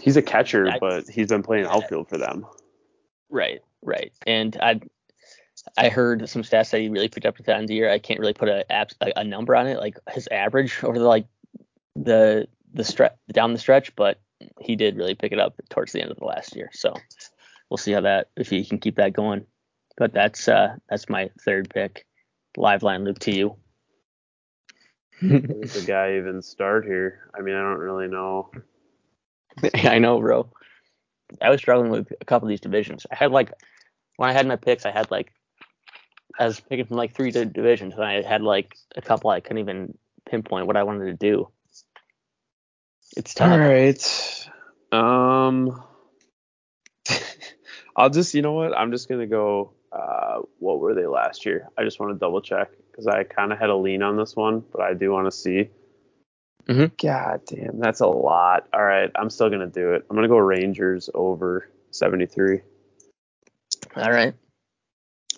He's a catcher, I- but he's been playing outfield for them. Right, right, and I I heard some stats that he really picked up at the end of the year. I can't really put a abs- a, a number on it, like his average over the like the the stretch down the stretch, but he did really pick it up towards the end of the last year. So we'll see how that if he can keep that going. But that's uh that's my third pick. Live line Luke to you. Does the guy even start here? I mean, I don't really know. I know, bro. I was struggling with a couple of these divisions. I had like when I had my picks, I had like I was picking from like three di- divisions, and I had like a couple I couldn't even pinpoint what I wanted to do. It's tough. All right. Um, I'll just, you know what? I'm just gonna go. Uh, what were they last year? I just want to double check because I kind of had a lean on this one, but I do want to see. Mhm. God damn, that's a lot. All right, I'm still gonna do it. I'm gonna go Rangers over 73. All right.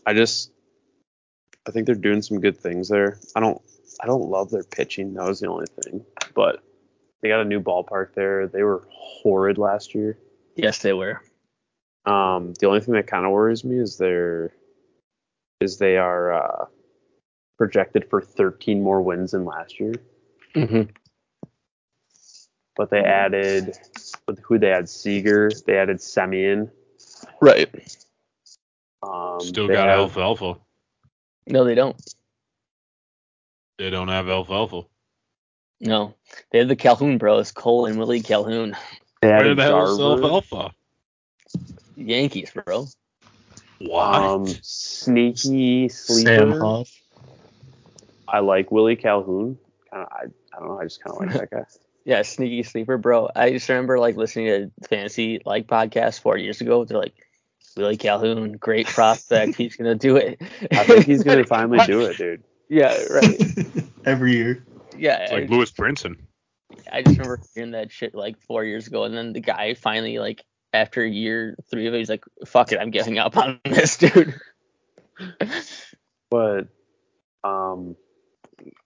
I just, I think they're doing some good things there. I don't, I don't love their pitching. That was the only thing, but they got a new ballpark there. They were horrid last year. Yes, they were. Um, the only thing that kind of worries me is they're is they are uh, projected for 13 more wins than last year, hmm but they added with who they had Seager, they added Semien. Right. Um, Still got have- alfalfa. No, they don't. They don't have alfalfa. No, they have the Calhoun Bros, Cole and Willie Calhoun, They Where added the hell is alfalfa? Yankees, bro. What? um, sneaky Sam sleeper. Huff. I like Willie Calhoun. Kind of, I, I don't know. I just kind of like that guy. Yeah, sneaky sleeper, bro. I just remember like listening to fantasy like podcast four years ago. They're like, Willie Calhoun, great prospect. he's gonna do it. I think he's gonna finally do it, dude. Yeah, right. Every year. Yeah, It's like Lewis Brinson. I just remember hearing that shit like four years ago, and then the guy finally like after year three of it, he's like, "Fuck it, I'm giving up on this, dude." But um,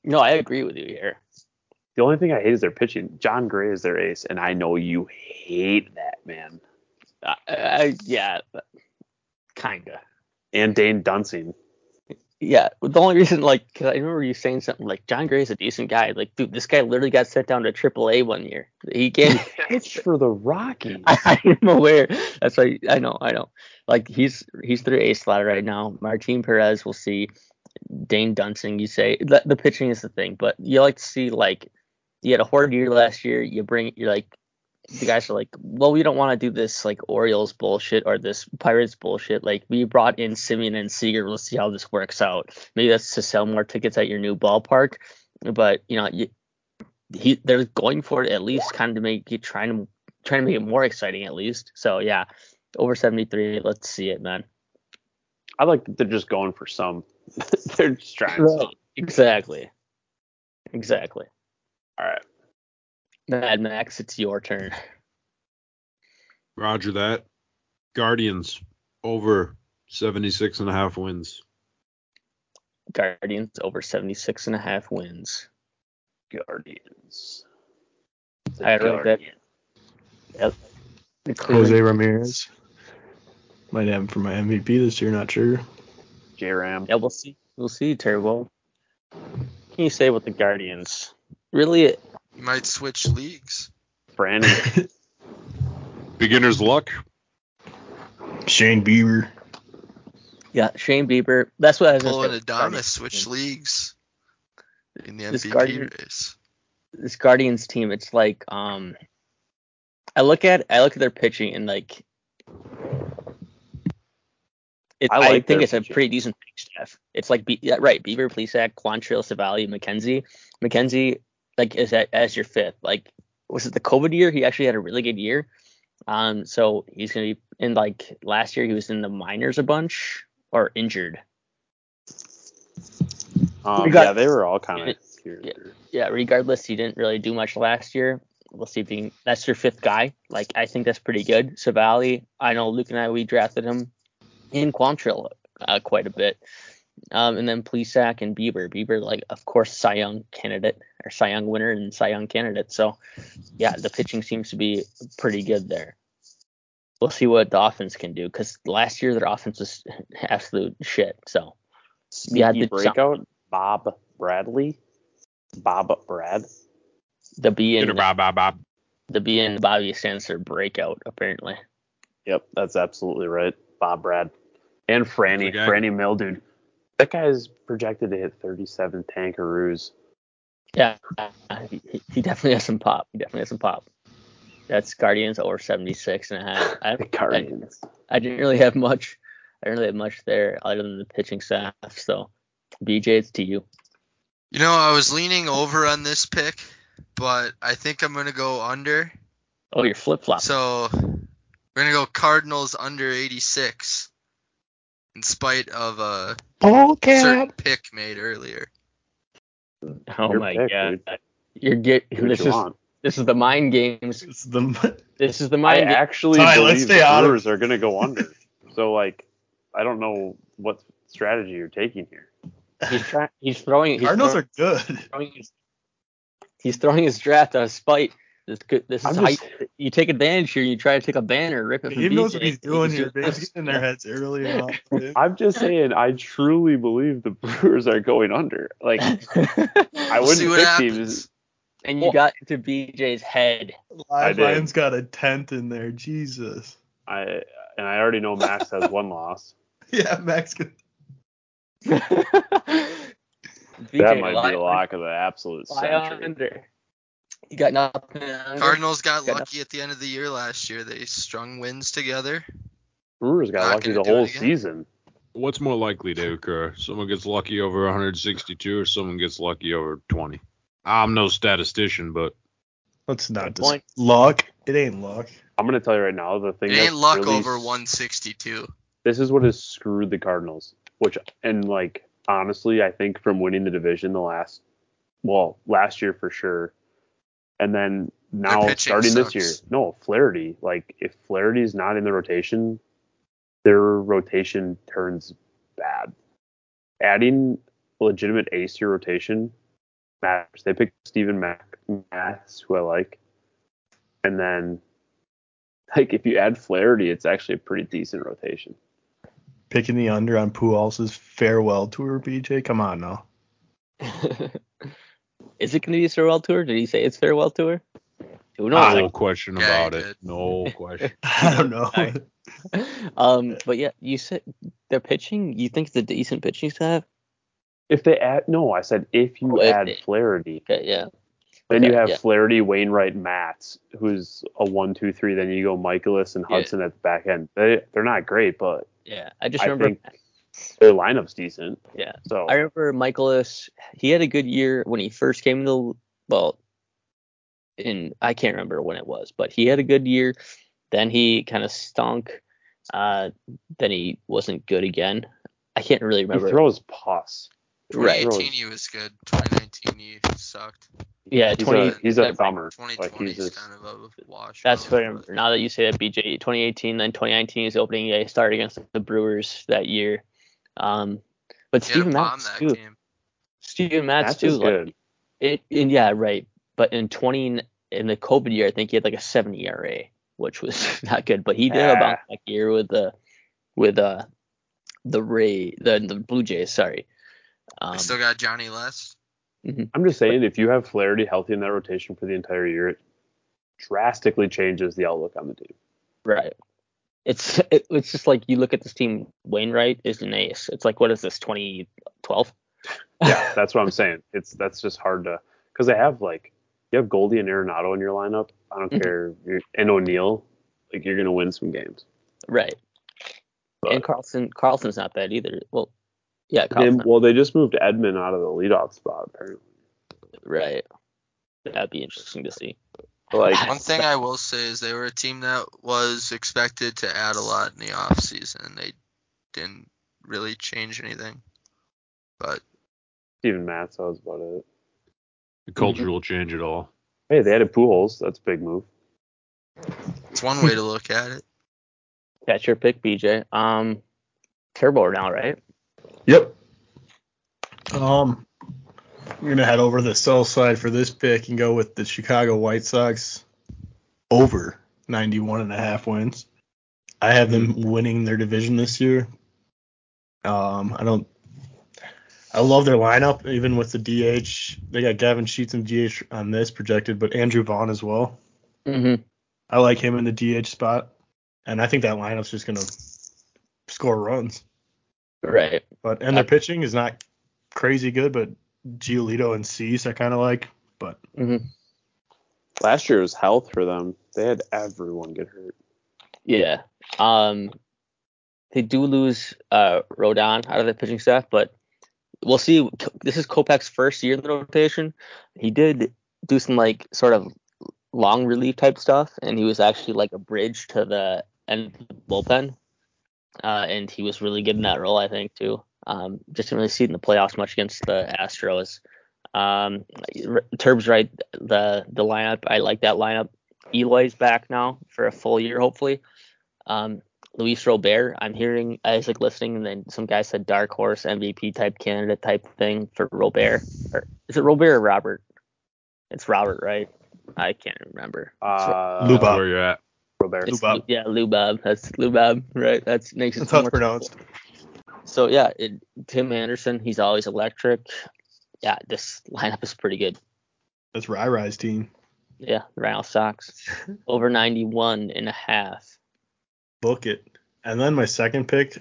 no, I agree with you here. The only thing I hate is their pitching. Jon Gray is their ace, and I know you hate that man. I, I yeah, kinda. And Dane Dunning. Yeah, the only reason, like, because I remember you saying something like Jon Gray's a decent guy. Like, dude, this guy literally got sent down to AAA one year. He can't. pitched for the Rockies. I am aware. That's why I know. I know. Like he's he's their ace slot right now. Martin Perez, we'll see. Dane Dunning, you say the, the pitching is the thing, but you like to see like you had a horrid year last year. You bring you're like the guys are like, well, we don't want to do this like Orioles bullshit or this Pirates bullshit. Like we brought in Semien and Seager. Let's see how this works out. Maybe that's to sell more tickets at your new ballpark, but you know you, he they're going for it at least kind of to make you trying to trying to make it more exciting at least. So yeah, over 73. Let's see it, man. I like that they're just going for some. they're just trying some. Exactly. Exactly. All right. Mad Max, it's your turn. Roger that. Guardians over 76 and a half wins. Guardians over 76 and a half wins. Guardians. I wrote that. Yep. The Jose Cleveland- Ramirez. Might have him for my MVP this year, not sure. J Ram. Yeah, we'll see. We'll see, Turbo. What can you say with the Guardians? Really, You might switch leagues. Brandon. Beginner's luck. Shane Bieber. yeah, Shane Bieber. That's what I was Pull going to Adonis, switch leagues in the This MVP Guardian- race. this Guardians team, it's like um, I look at I look at their pitching and like, it, I I, think their it's a pretty decent pitching staff. It's like Be- yeah, right, Beaver, Plesac, Quantrill, Civale, McKenzie. McKenzie like is at, as your fifth. Like was it the COVID year? He actually had a really good year. Um, so he's gonna be in like last year he was in the minors a bunch or injured. Um, got- yeah, they were all kind of. Yeah. yeah, regardless, he didn't really do much last year. We'll see if he can, that's your fifth guy. Like I think that's pretty good. Civale, I know Luke and I we drafted him in Quantrill uh, quite a bit. Um, and then Plesac and Bieber. Bieber, like of course, Cy Young candidate or Cy Young winner and Cy Young candidate. So yeah, the pitching seems to be pretty good there. We'll see what the offense can do because last year their offense was absolute shit. So yeah, Sneaky the- breakout. Bob Bradley. Bob Brad. the B Get and bob, bob, bob. the B and Bobby stands for breakout apparently. Yep, that's absolutely right. Bob Brad. And Franny. Franny Mill, dude. That guy is projected to hit 37 tankaroos. Yeah, he, he definitely has some pop. He definitely has some pop. That's Guardians over 76 and a half. I, The Guardians. I didn't really have much. I didn't really have much there other than the pitching staff. So, BJ, it's to you. You know, I was leaning over on this pick, but I think I'm gonna go under. Oh, you're flip flop. So we're gonna go Cardinals under 86, in spite of a Oh, certain pick made earlier. oh Your my pick, god, dude. you're get. Do what This you is want. this is the mind games. It's the This is the I mind. game. actually Ty, let's believe stay the out of- Brewers are going to go under. so, like, I don't know what strategy you're taking here. He's trying. He's throwing. He's Cardinals throwing, are good. throwing his, he's throwing his draft out of spite. This could. This is I'm how just- you, you take advantage here. And you try to take a banner, rip it from Dave knows BJ. what he's doing He's here. Dave's just- getting in their heads early on. I'm just saying, I truly believe the Brewers are going under. Like, I wouldn't see what pick happens. teams. and you got into BJ's head. Live did. Lions got a tenth in there. Jesus. I and I already know Max has one loss. Yeah, Max. Could, that might be the lock of the absolute Fly century. under. You got nothing. under? Cardinals got Got lucky at the end of the year last year. They strung wins together. Brewers got Not lucky the whole season. What's more likely to occur? Someone gets lucky over 162 or someone gets lucky over 20? I'm no statistician, but let's not Good dis- point. luck. It ain't luck. I'm gonna tell you right now, the thing It that's ain't luck really over 162. this is what has screwed the Cardinals. Which and like honestly, I think from winning the division the last well, last year for sure. And then now pitching starting this year. No, Flaherty. Like if Flaherty's not in the rotation, their rotation turns bad. Adding a legitimate ace to your rotation matters. They picked Steven Mac Matz, who I like. And then like if you add Flaherty, it's actually a pretty decent rotation. Picking the under on Pujols' farewell tour, BJ. Come on now. Is it going to be a farewell tour? Did he say it's farewell tour? Who knows? no question Yeah, about it. No question. I don't know. Um, but yeah, you said they're pitching. You think it's a decent pitching staff? If they add, no, I said if you Oh, if add they- Flaherty, Okay, yeah. then you have yeah. Flaherty, Wainwright, Matz, who's a one, two, three. Then you go Mikolas and Yeah. Hudson at the back end. They they're not great, but Yeah, I just I remember. think their lineup's decent. Yeah, So I remember Mikolas. He had a good year when he first came to well, in I can't remember when it was, but he had a good year. Then he kind of stunk. Uh, then he wasn't good again. I can't really remember. he remember. throws pus. right. 2018 he was good. 2019 he sucked. Yeah, He's 20. a he's a that- thummer. 2020 Like he's is just kind of a wash. That's but- what I remember. Now that you say that, BJ, 2018, then 2019 is opening day. Started against the Brewers that year. Um, but He had Steven bomb Matz too. game. Steven Matz Matz too. is like. It, and yeah, right. But in 20 in the COVID year, I think he had like a 7 ERA, which was not good. But he did a Ah. bounce back year with the with uh the Ray the the Blue Jays. Sorry. Um, They still got Johnny Less. I'm just saying, if you have Flaherty healthy in that rotation for the entire year, it drastically changes the outlook on the team. right. It's it, it's just like you look at this team. Wainwright is an ace. It's like what is this 2012? Yeah, that's what I'm saying. It's that's just hard to because they have like you have Goldie and Arenado in your lineup. I don't Mhm. care. You're, and O'Neill, like you're gonna win some games. Right. But- and Carlson Carlson's not bad either. Well, yeah, Carlson. well, they just moved Edman out of the leadoff spot apparently. right. That'd be interesting to see. Like One thing I will say is they were a team that was expected to add a lot in the offseason, and they didn't really change anything. But Steven Matz, that was about it. The culture will change it all. Hey, they added Pujols. That's a big move. it's one way to look at it. That's your pick, BJ. Um, Turbo now, right? Yep. Um, we're gonna head over to the sell side for this pick and go with the Chicago White Sox over 91 and a half wins. I have them winning their division this year. Um, I don't. I love their lineup, even with the DH. They got Gavin Sheets and DH on this projected, but Andrew Vaughn as well. Mm-hmm. I like him in the DH spot, and I think that lineup's just gonna score runs. Right. But and their pitching is not crazy good, but Giolito and Cease I kind of like. But Mm-hmm. Last year was health for them. They had everyone get hurt. Yeah. Um, they do lose uh Rodon out of the pitching staff, but we'll see. This is Kopech's first year in the rotation. He did do some like sort of long relief type stuff, and he was actually like a bridge to the end of the bullpen. Uh, and he was really good in that role, I think, too. Um, just didn't really see it in the playoffs much against the Astros. Um, Turb's right. The the lineup, I like that lineup. Eloy's back now for a full year, hopefully. Um, Luis Robert, I'm hearing I was like listening, and then some guy said dark horse MVP type candidate type thing for Robert. Or is it Robert or Robert? It's Robert, right? I can't remember. Uh, Lubab. That's where you're at. Robert. It's, Lubab. yeah, Lubab. That's Lubab, right? That's makes it it's so tough much- pronounced. So yeah, it, Tim Anderson, he's always electric. Yeah, this lineup is pretty good. That's Rai team. Yeah, Rhino Sox over 91 and a half. Book it. And then my second pick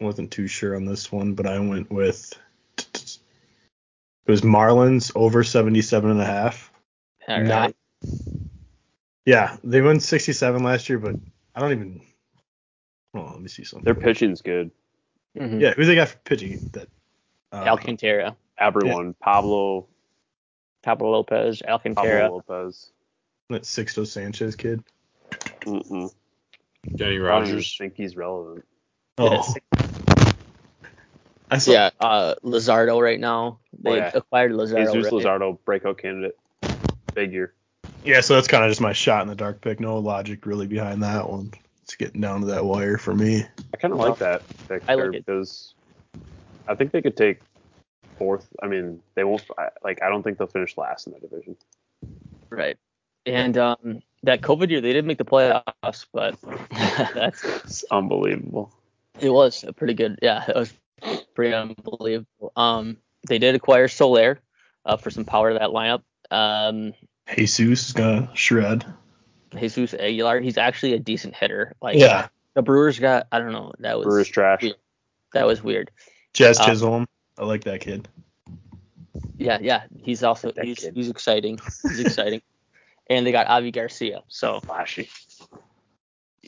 wasn't too sure on this one, but I went with it was Marlins over 77 and a half. All Not- Yeah, they won 67 last year, but I don't even. Hold on, let me see something. Their pitching's good. Mhm. Yeah, who's they got for pitching? That uh, Alcantara, Everyone. Pablo, Pablo Lopez, Alcantara. Pablo Lopez. that Sixto Sanchez kid. Mm-mm. Kenny I don't even Rogers. think he's relevant. Oh, I saw. Yeah, uh, Luzardo right now. They Oh, yeah. acquired Luzardo. Jesus right? Luzardo, breakout candidate. Figure. Yeah, so that's kind of just my shot in the dark pick. No logic really behind that one. It's getting down to that wire for me. I kind of like that pick I like it. because I think they could take fourth. I mean, they won't. Like, I don't think they'll finish last in that division. Right. And um, that COVID year, they didn't make the playoffs, but that's It's unbelievable. it was a pretty good. Yeah, it was pretty unbelievable. Um, they did acquire Soler uh, for some power to that lineup. Um, Jesus is gonna shred. Jesus Aguilar, he's actually a decent hitter. Like Yeah, the Brewers got, I don't know, that was Brewers trash. weird. that was weird. Jazz Um, Chisholm. I like that kid. Yeah, yeah, he's also That he's, kid. he's exciting. He's exciting. and they got Avi Garcia. So Flashy.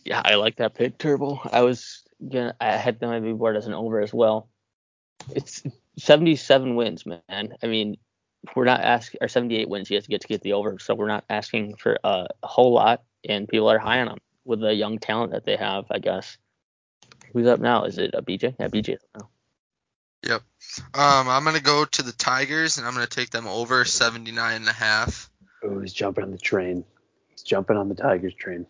yeah, I like that pick, Turbo. I was gonna, I had them on my board as an over as well. It's 77 wins, man. I mean, we're not asking, or 78 wins. You have to get to get the over, so we're not asking for a, a whole lot, and people are high on them with the young talent that they have. I guess. Who's up now? Is it a BJ? Yeah, BJ. now. Um, I'm gonna go to the Tigers and I'm gonna take them over 79 and a half. Oh, he's jumping on the train. He's jumping on the Tigers train.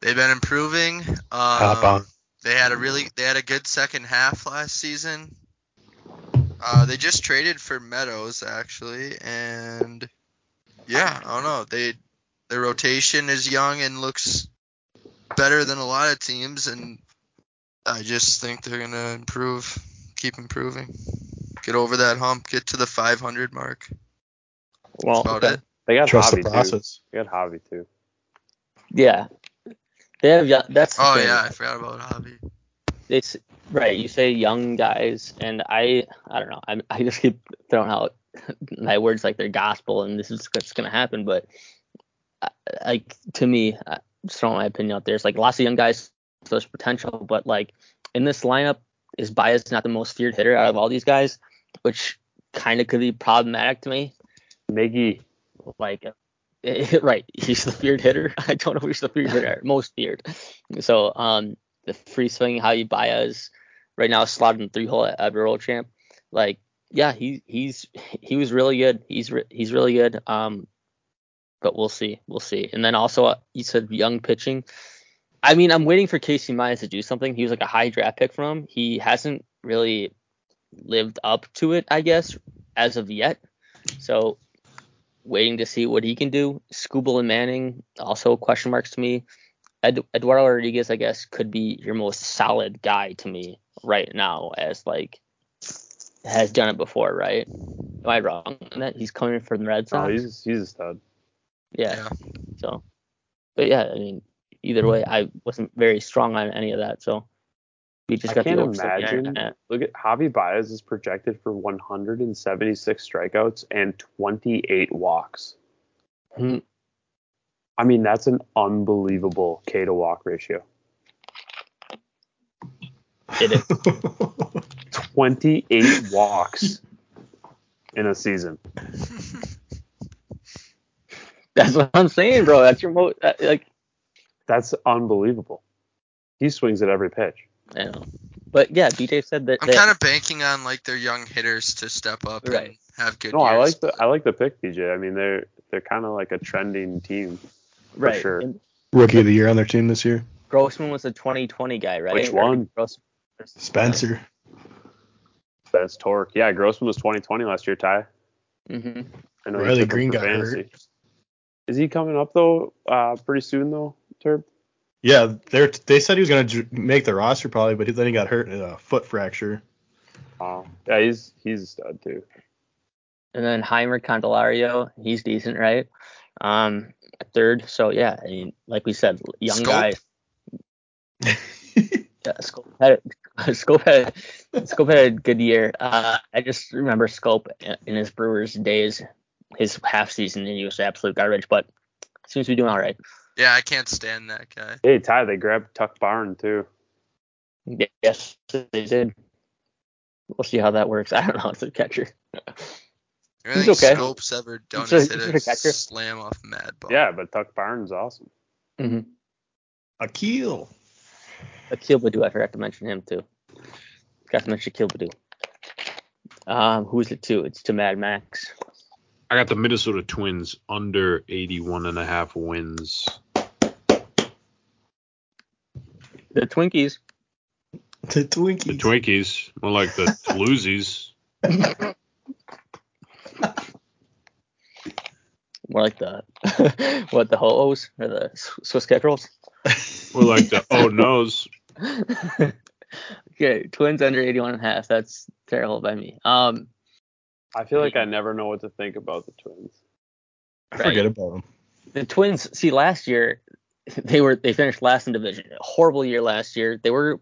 They've been improving. Hop Um, on. they had a really they had a good second half last season. Uh, they just traded for Meadows actually, and yeah, I don't know. They their rotation is young and looks better than a lot of teams, and I just think they're gonna improve, keep improving, get over that hump, get to the 500 mark. Well, That's about it. They got Trust Javi the too. They got Javi too. yeah, they have. That's Oh thing. yeah, I forgot about Javi. It's right. You say young guys, and I, I don't know. I, I just keep throwing out my words like they're gospel and this is what's gonna happen, but uh, like to me, uh, just throwing my opinion out there, it's like lots of young guys, so there's potential, but like in this lineup, is bias not the most feared hitter out of all these guys, which kind of could be problematic to me. Miggy. Like, right, he's the feared hitter. I don't know who's the feared hitter, most feared. So, um, the free swing, Javi Baez, right now slotted in three hole at, World Champ. Like, yeah, he he's he was really good. He's re- he's really good. Um, but we'll see, we'll see. And then also, uh, you said young pitching. I mean, I'm waiting for Casey Mize to do something. He was like a high draft pick from him. He hasn't really lived up to it, I guess, as of yet. So waiting to see what he can do. Skubal and Manning also question marks to me. Ed, Eduardo Rodriguez, I guess, could be your most solid guy to me right now, as like has done it before, right? Am I wrong in that he's coming from the Red Sox? No, he's he's a stud. yeah. Yeah. So, but yeah, I mean, either way, I wasn't very strong on any of that. So we just I got can't the oversight there. imagine. Look at Javi Baez is projected for 176 strikeouts and 28 walks. hmm, I mean, that's an unbelievable K to walk ratio. It is. 28 walks in a season. That's what I'm saying, bro. That's your mo. that- Like, That's unbelievable. He swings at every pitch. I know. But yeah, BJ said that. I'm that- kind of banking on like their young hitters to step up Right. and have good No, I years. like the I like the pick, DJ. I mean, they're they're kind of like a trending team. For right. sure. and Rookie of the year on their team this year. Grossman was a 2020 guy, right? Which one? Gross- Spencer. That's Torque. Yeah, Grossman was 2020 last year, Ty. Mm-hmm. I know you Riley Greene for got hurt. Is he coming up though? Uh, pretty soon though, Turb. Yeah, they they said he was gonna j- make the roster probably, but he, then he got hurt in a foot fracture. Oh, yeah, he's he's a stud too. And then Jeimer Candelario, he's decent, right? Um, at third. So yeah, I mean, like we said, young Schoop? guy. Yeah, Schoop had Schoop had Schoop had a good year. Uh, I just remember Scope in his Brewers days, his half season, and he was absolute garbage. But seems to be doing all right. yeah, I can't stand that guy. Hey, Ty, they grabbed Tuck Barn too. Yes, they did. We'll see how that works. I don't know. It's a catcher. I don't He's think okay. Schoop's ever done He's a- is he's hit a a slam off mad ball. Yeah, but Tuck Barnes awesome. Mm-hmm. Akil. Akil Baddoo, I forgot to mention him too. Got to mention Akil Baddoo. Um, who's it to? It's to Mad Max. I got the Minnesota Twins under 81 and a half wins. The Twinkies. The Twinkies. The Twinkies, more like the Toulouses. More like the what the Ho-Ohs or the Swiss Kestrels. More like the Oh No's. okay, Twins under 81 and a half. That's terrible by me. Um, I feel like I never know what to think about the Twins. I forget about them. the Twins. See, last year they were they finished last in division. A horrible year last year. They were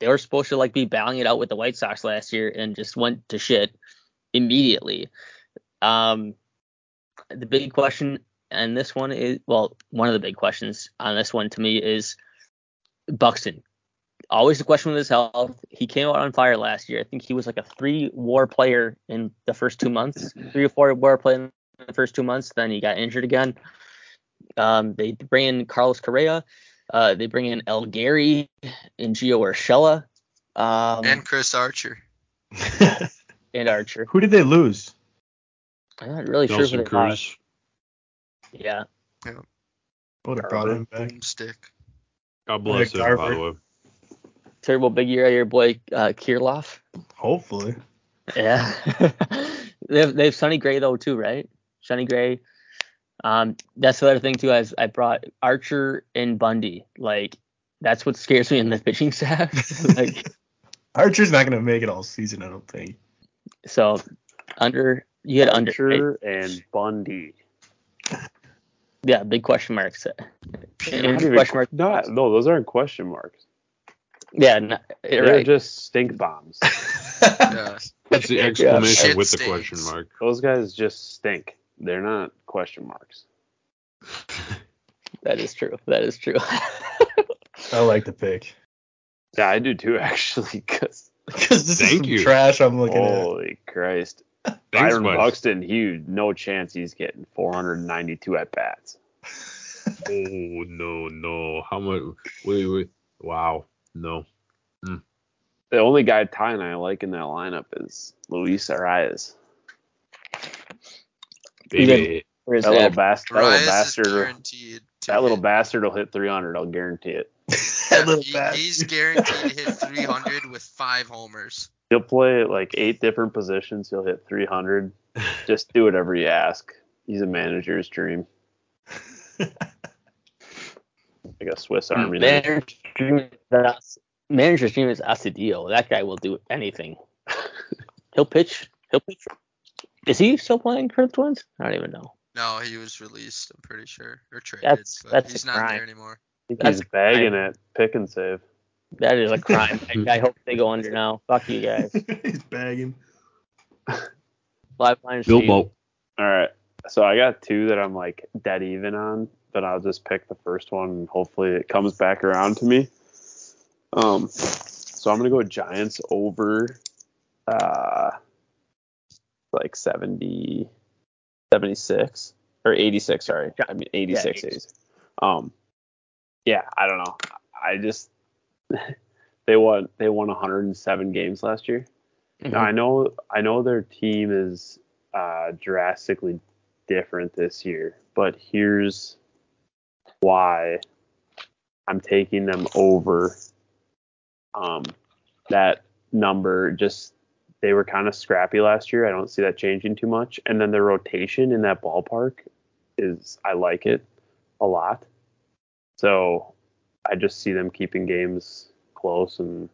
they were supposed to like be battling it out with the White Sox last year and just went to shit immediately. Um, the big question and this one is well, one of the big questions on this one to me is Buxton. Always the question with his health. He came out on fire last year. I think he was like a three WAR player in the first two months, three or four WAR player in the first two months. Then he got injured again. Um, they bring in Carlos Correa. Uh, they bring in El Gary and Gio Urshela. Um, And Chris Archer. and Archer. Who did they lose? I'm not really sure Nelson who they lost. Cruz. Yeah. Would have brought him back. Boomstick. God bless Yeah, him, by the way. Terrible big year out of your boy uh, Kirilloff. Hopefully. Yeah. they have they have Sonny Gray though too, right? Sonny Gray. Um, that's the other thing too. As I brought Archer and Bundy. Like that's what scares me in the pitching staff. like Archer's not gonna make it all season, I don't think. so under you had under? Archer and Bundy. yeah big question marks. Not And even- question mark. Not, no, those aren't question marks. Yeah, no, They're right. just stink bombs. Yeah. That's the exclamation Shit with the question mark. Those guys just stink. They're not question marks. that is true. That is true. I like the pick. Yeah, I do too, actually. Cause Because this is some you. trash I'm looking at. holy Christ, Thanks, Byron Wes. Buxton, he no chance he's getting 492 at bats. Oh no, no. How much? Wait, wait. Wow. No. Hmm. The only guy Ty and I like in that lineup is Luis Arraez. Baby. That little, that? bas- that little bastard. guaranteed. To That little bastard will hit 300. I'll guarantee it. at. that little he- bastard. he's guaranteed to hit 300 with five homers. He'll play like eight different positions. He'll hit 300. Just do whatever you ask. He's a manager's dream. Like a Swiss Army knife. Manager's dream is As- Manager's dream is Astudillo. That guy will do anything. He'll pitch. He'll pitch. Is he still playing for the Twins? I don't even know. No, he was released. I'm pretty sure, or traded. That's- that's he's a not crime. there anymore. I think That's he's bagging it. pick and save. That is a crime. I, I hope they go under now. Fuck you guys. he's bagging. Live line Steve. Bilbo. All right. So I got two that I'm like dead even on, but I'll just pick the first one and hopefully it comes back around to me. Um, so I'm gonna go Giants over, uh, like 70, 76 or 86. Sorry, I mean 86. 86. 86. Um, yeah, I don't know. I just they won they won 107 games last year. Mhm. Now, I know I know their team is uh, drastically different this year, but here's why I'm taking them over um, that number. Just they were kind of scrappy last year. I don't see that changing too much. And then their rotation in that ballpark is I like it a lot. So I just see them keeping games close and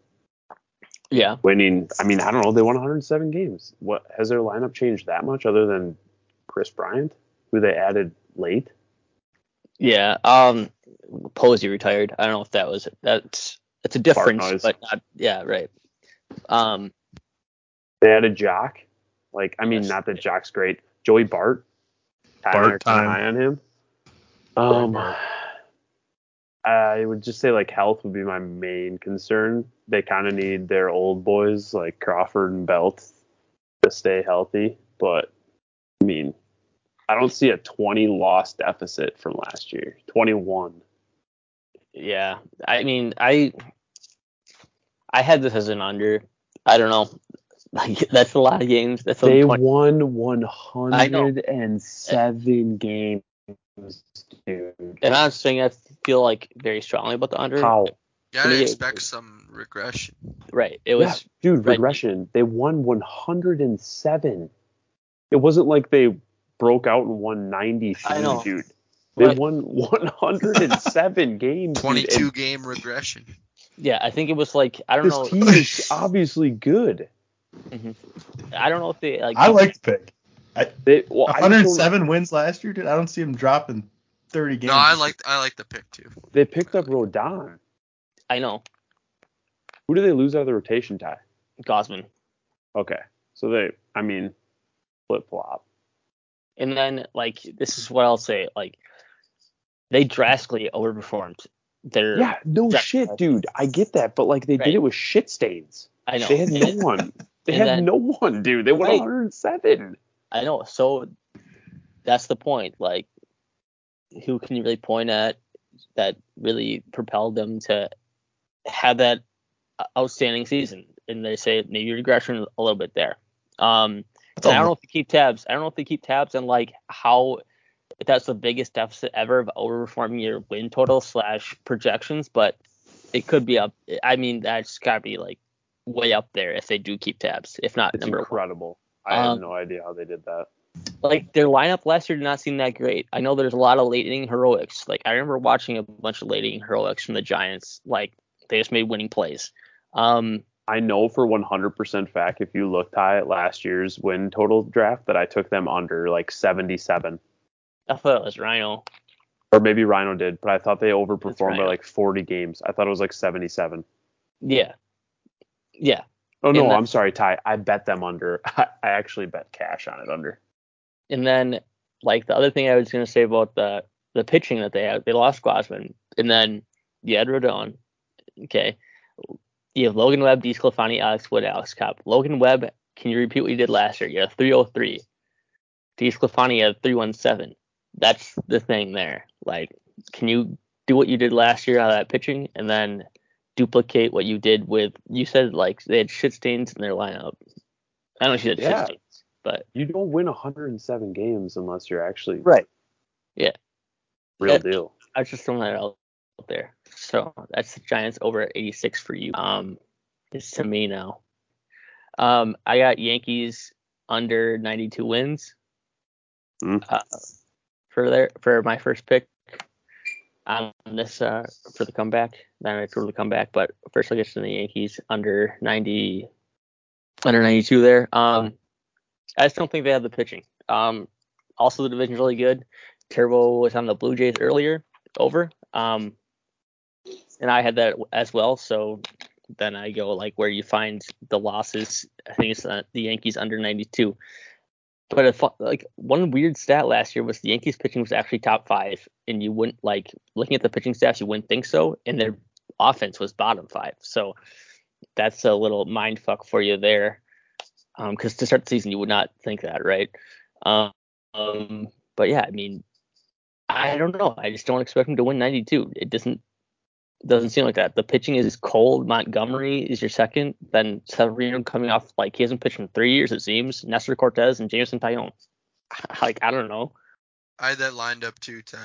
Yeah. winning. I mean, I don't know. They won 107 games. What has their lineup changed that much other than Kris Bryant, who they added late? Yeah. Um, Posey retired. I don't know if that was that's it's a difference, but not, yeah, right. Um, They added Joc. Like, I mean, Yes. not that Joc's great. Joey Bart. Ty and I Bart time. high on him. Um, Bart. I would just say like health would be my main concern. They kind of need their old boys like Crawford and Belt to stay healthy, but I mean, I don't see a 20 loss deficit from last year. 21. yeah. I mean, I I had this as an under. I don't know. Like that's a lot of games. That's a They 20 won 107 games, dude. and I'm saying I feel like very strongly about the under. How? You gotta Yeah. expect some regression. Right. It was yeah, dude, right. regression. They won 107. It wasn't like they broke out and won 93, I know. dude. They Right. won 107 games. 22 and game regression. yeah. I think it was like I don't This know. team is obviously good. I don't know if they like. I like the pick. They, well, I just 107 wins last year, dude. I don't see him dropping 30 games. No, I like I like the pick too. They picked up Rodon. I know Who do they lose out of the rotation tie? Gausman, Okay, so they, I mean, flip flop. and then like this is what I'll say. Like they drastically overperformed. Their Yeah, no Yeah. shit, dude. I get that, but like they Right. did it with shit stains. I know. They had no one. They And had then- no one, dude. They won Right. 107. I know. So that's the point. Like, who can you really point at that really propelled them to have that outstanding season? And they say maybe regression a little bit there. Um, and don't know if they keep tabs. I don't know if they keep tabs on like how if that's the biggest deficit ever of overperforming your win total slash projections, but it could be up. I mean, that's gotta be like way up there if they do keep tabs. If not It's number one. I Um, have no idea how they did that. like their lineup last year did not seem that great. I know there's a lot of late inning heroics. Like I remember watching a bunch of late inning heroics from the Giants. Like they just made winning plays. Um, I know for 100% fact if you looked high at last year's win total draft that I took them under like 77. I thought it was Rhino. Or maybe Rhino did, but I thought they overperformed by like 40 games. I thought it was like 77. Yeah. Yeah. Oh no, I'm sorry, Ty. I bet them under. I actually bet cash on it under. And then like the other thing I was gonna say about the the pitching that they had, they lost Glassman, and then you had Rodon. Okay. You have Logan Webb, DeSclafani, Alex Wood, Alex Cobb. Logan Webb, can you repeat what you did last year? You had 303. DeSclafani had 317. That's the thing there. Like, can you do what you did last year out of that pitching and then duplicate what you did with you said like they had shit stains in their lineup. I don't know if you said Yeah. shit stains, but You don't win 107 games unless you're actually Right. Yeah. real Yeah. deal. I was just throwing that out there. So that's the Giants over at 86 for you. Um, it's to me now. Um, I got Yankees under 92 wins. Hmm. Uh, for their for my first pick on this uh for the comeback. I threw the comeback, but first I guess to the Yankees under 90 under 92 there. Um, I just don't think they have the pitching. Um, also the division's really good. Turbo was on the Blue Jays earlier over. Um, and I had that as well. So then I go like where you find the losses. I think it's uh, the Yankees under 92. But if, like one weird stat last year was the Yankees pitching was actually top five, and you wouldn't like looking at the pitching stats, you wouldn't think so, and their offense was bottom five. So that's a little mind fuck for you there. Because to start the season, you would not think that, right? Um, um, but yeah, I mean, I don't know. I just don't expect him to win 92. It doesn't doesn't seem like that. The pitching is cold. Montgomery is your second. Then Severino coming off like he hasn't pitched in three years it seems. Nestor Cortes and Jameson Taillon. Like I don't know. I had that lined up too, Ty.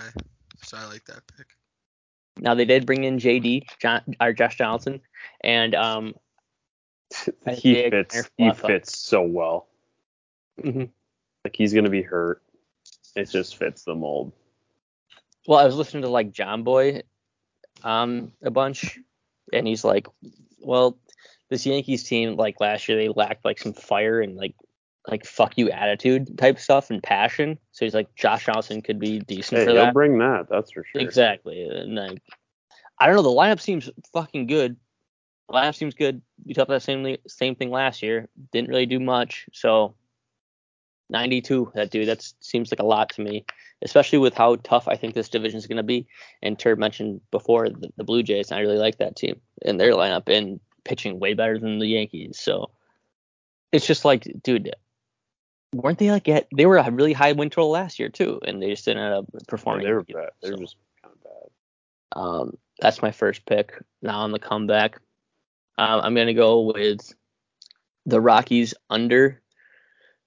So I like that pick. Now they did bring in JD John or Josh Johnson and um he fits. He fits so well. mhm. Like he's gonna be hurt. It just fits the mold. well I was listening to like John Boy um a bunch and he's like well this Yankees team like last year they lacked like some fire and like like fuck you attitude type stuff and passion. So he's like Josh Johnson could be decent Hey, for he'll that. bring that. That's for sure. Exactly. And then I don't know, the lineup seems fucking good. The lineup seems good. We talked about the same same thing last year. Didn't really do much. So 92, that dude, that seems like a lot to me, especially with how tough I think this division is going to be. And Turb mentioned before the, the Blue Jays, and I really like that team and their lineup and pitching way better than the Yankees. So it's just like, dude, weren't they like at, they were a really high win total last year too, and they just didn't end up Yeah, performing. they were bad. They were So- just kind of bad. um, that's my first pick. Now on the comeback, um, I'm gonna go with the Rockies under,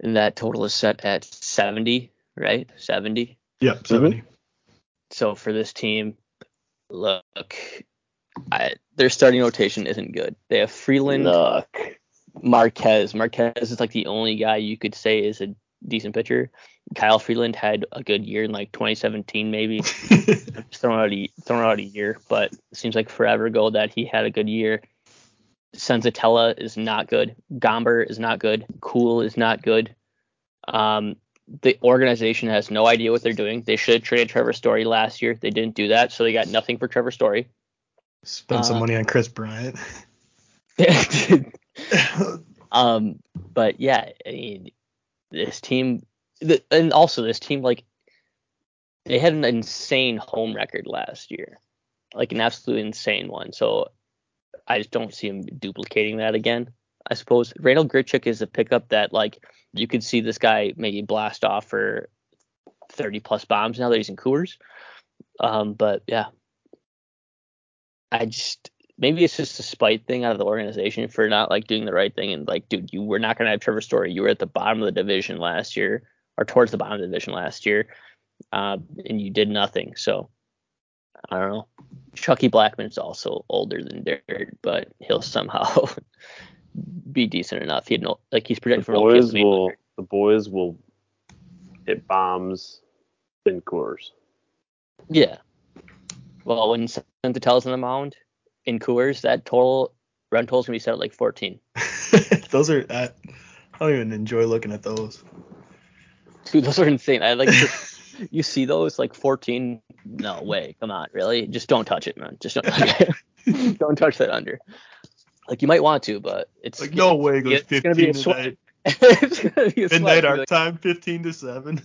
and that total is set at 70, right? 70. Yeah, 70. So for this team, look, I, their starting rotation isn't good. They have Freeland, Look. Marquez. Marquez is like the only guy you could say is a decent pitcher. Kyle Freeland had a good year in like 2017, maybe. I'm just throwing out a throwing out a year, but it seems like forever ago that he had a good year. Senzatela is not good. Gomber is not good. Kuhl is not good. Um, the organization has no idea what they're doing. They should have traded Trevor Story last year. They didn't do that, so they got nothing for Trevor Story. Spend some Uh, money on Kris Bryant. um, but yeah, I mean, this team, the, and also this team, like, they had an insane home record last year, like an absolute insane one. So I just don't see him duplicating that again. I suppose Randal Grichuk is a pickup that, like, you could see this guy maybe blast off for 30 plus bombs now that he's in Coors. Um, but yeah, I just maybe it's just a spite thing out of the organization for not like doing the right thing and like, dude, you were not gonna have Trevor Story. You were at the bottom of the division last year, or towards the bottom of the division last year, uh, and you did nothing. So I don't know. Chucky Blackmon's also older than Dirt, but he'll somehow be decent enough. He had no, like he's projected The for an boys lead. will. The boys will hit bombs in Coors. Yeah. Well, when Senzatela's on the mound in Coors, that total run total's gonna be set at like 14. those are I, I don't even enjoy looking at those. Dude, those are insane. I like you see those like 14. No way. Come on, really? Just don't touch it, man. Just don't touch it. don't touch that under. Like you might want to, but it's Like no way it goes it's gonna be 15 a sweat. tonight. it's gonna be a Midnight our Like, time, 15 to 7.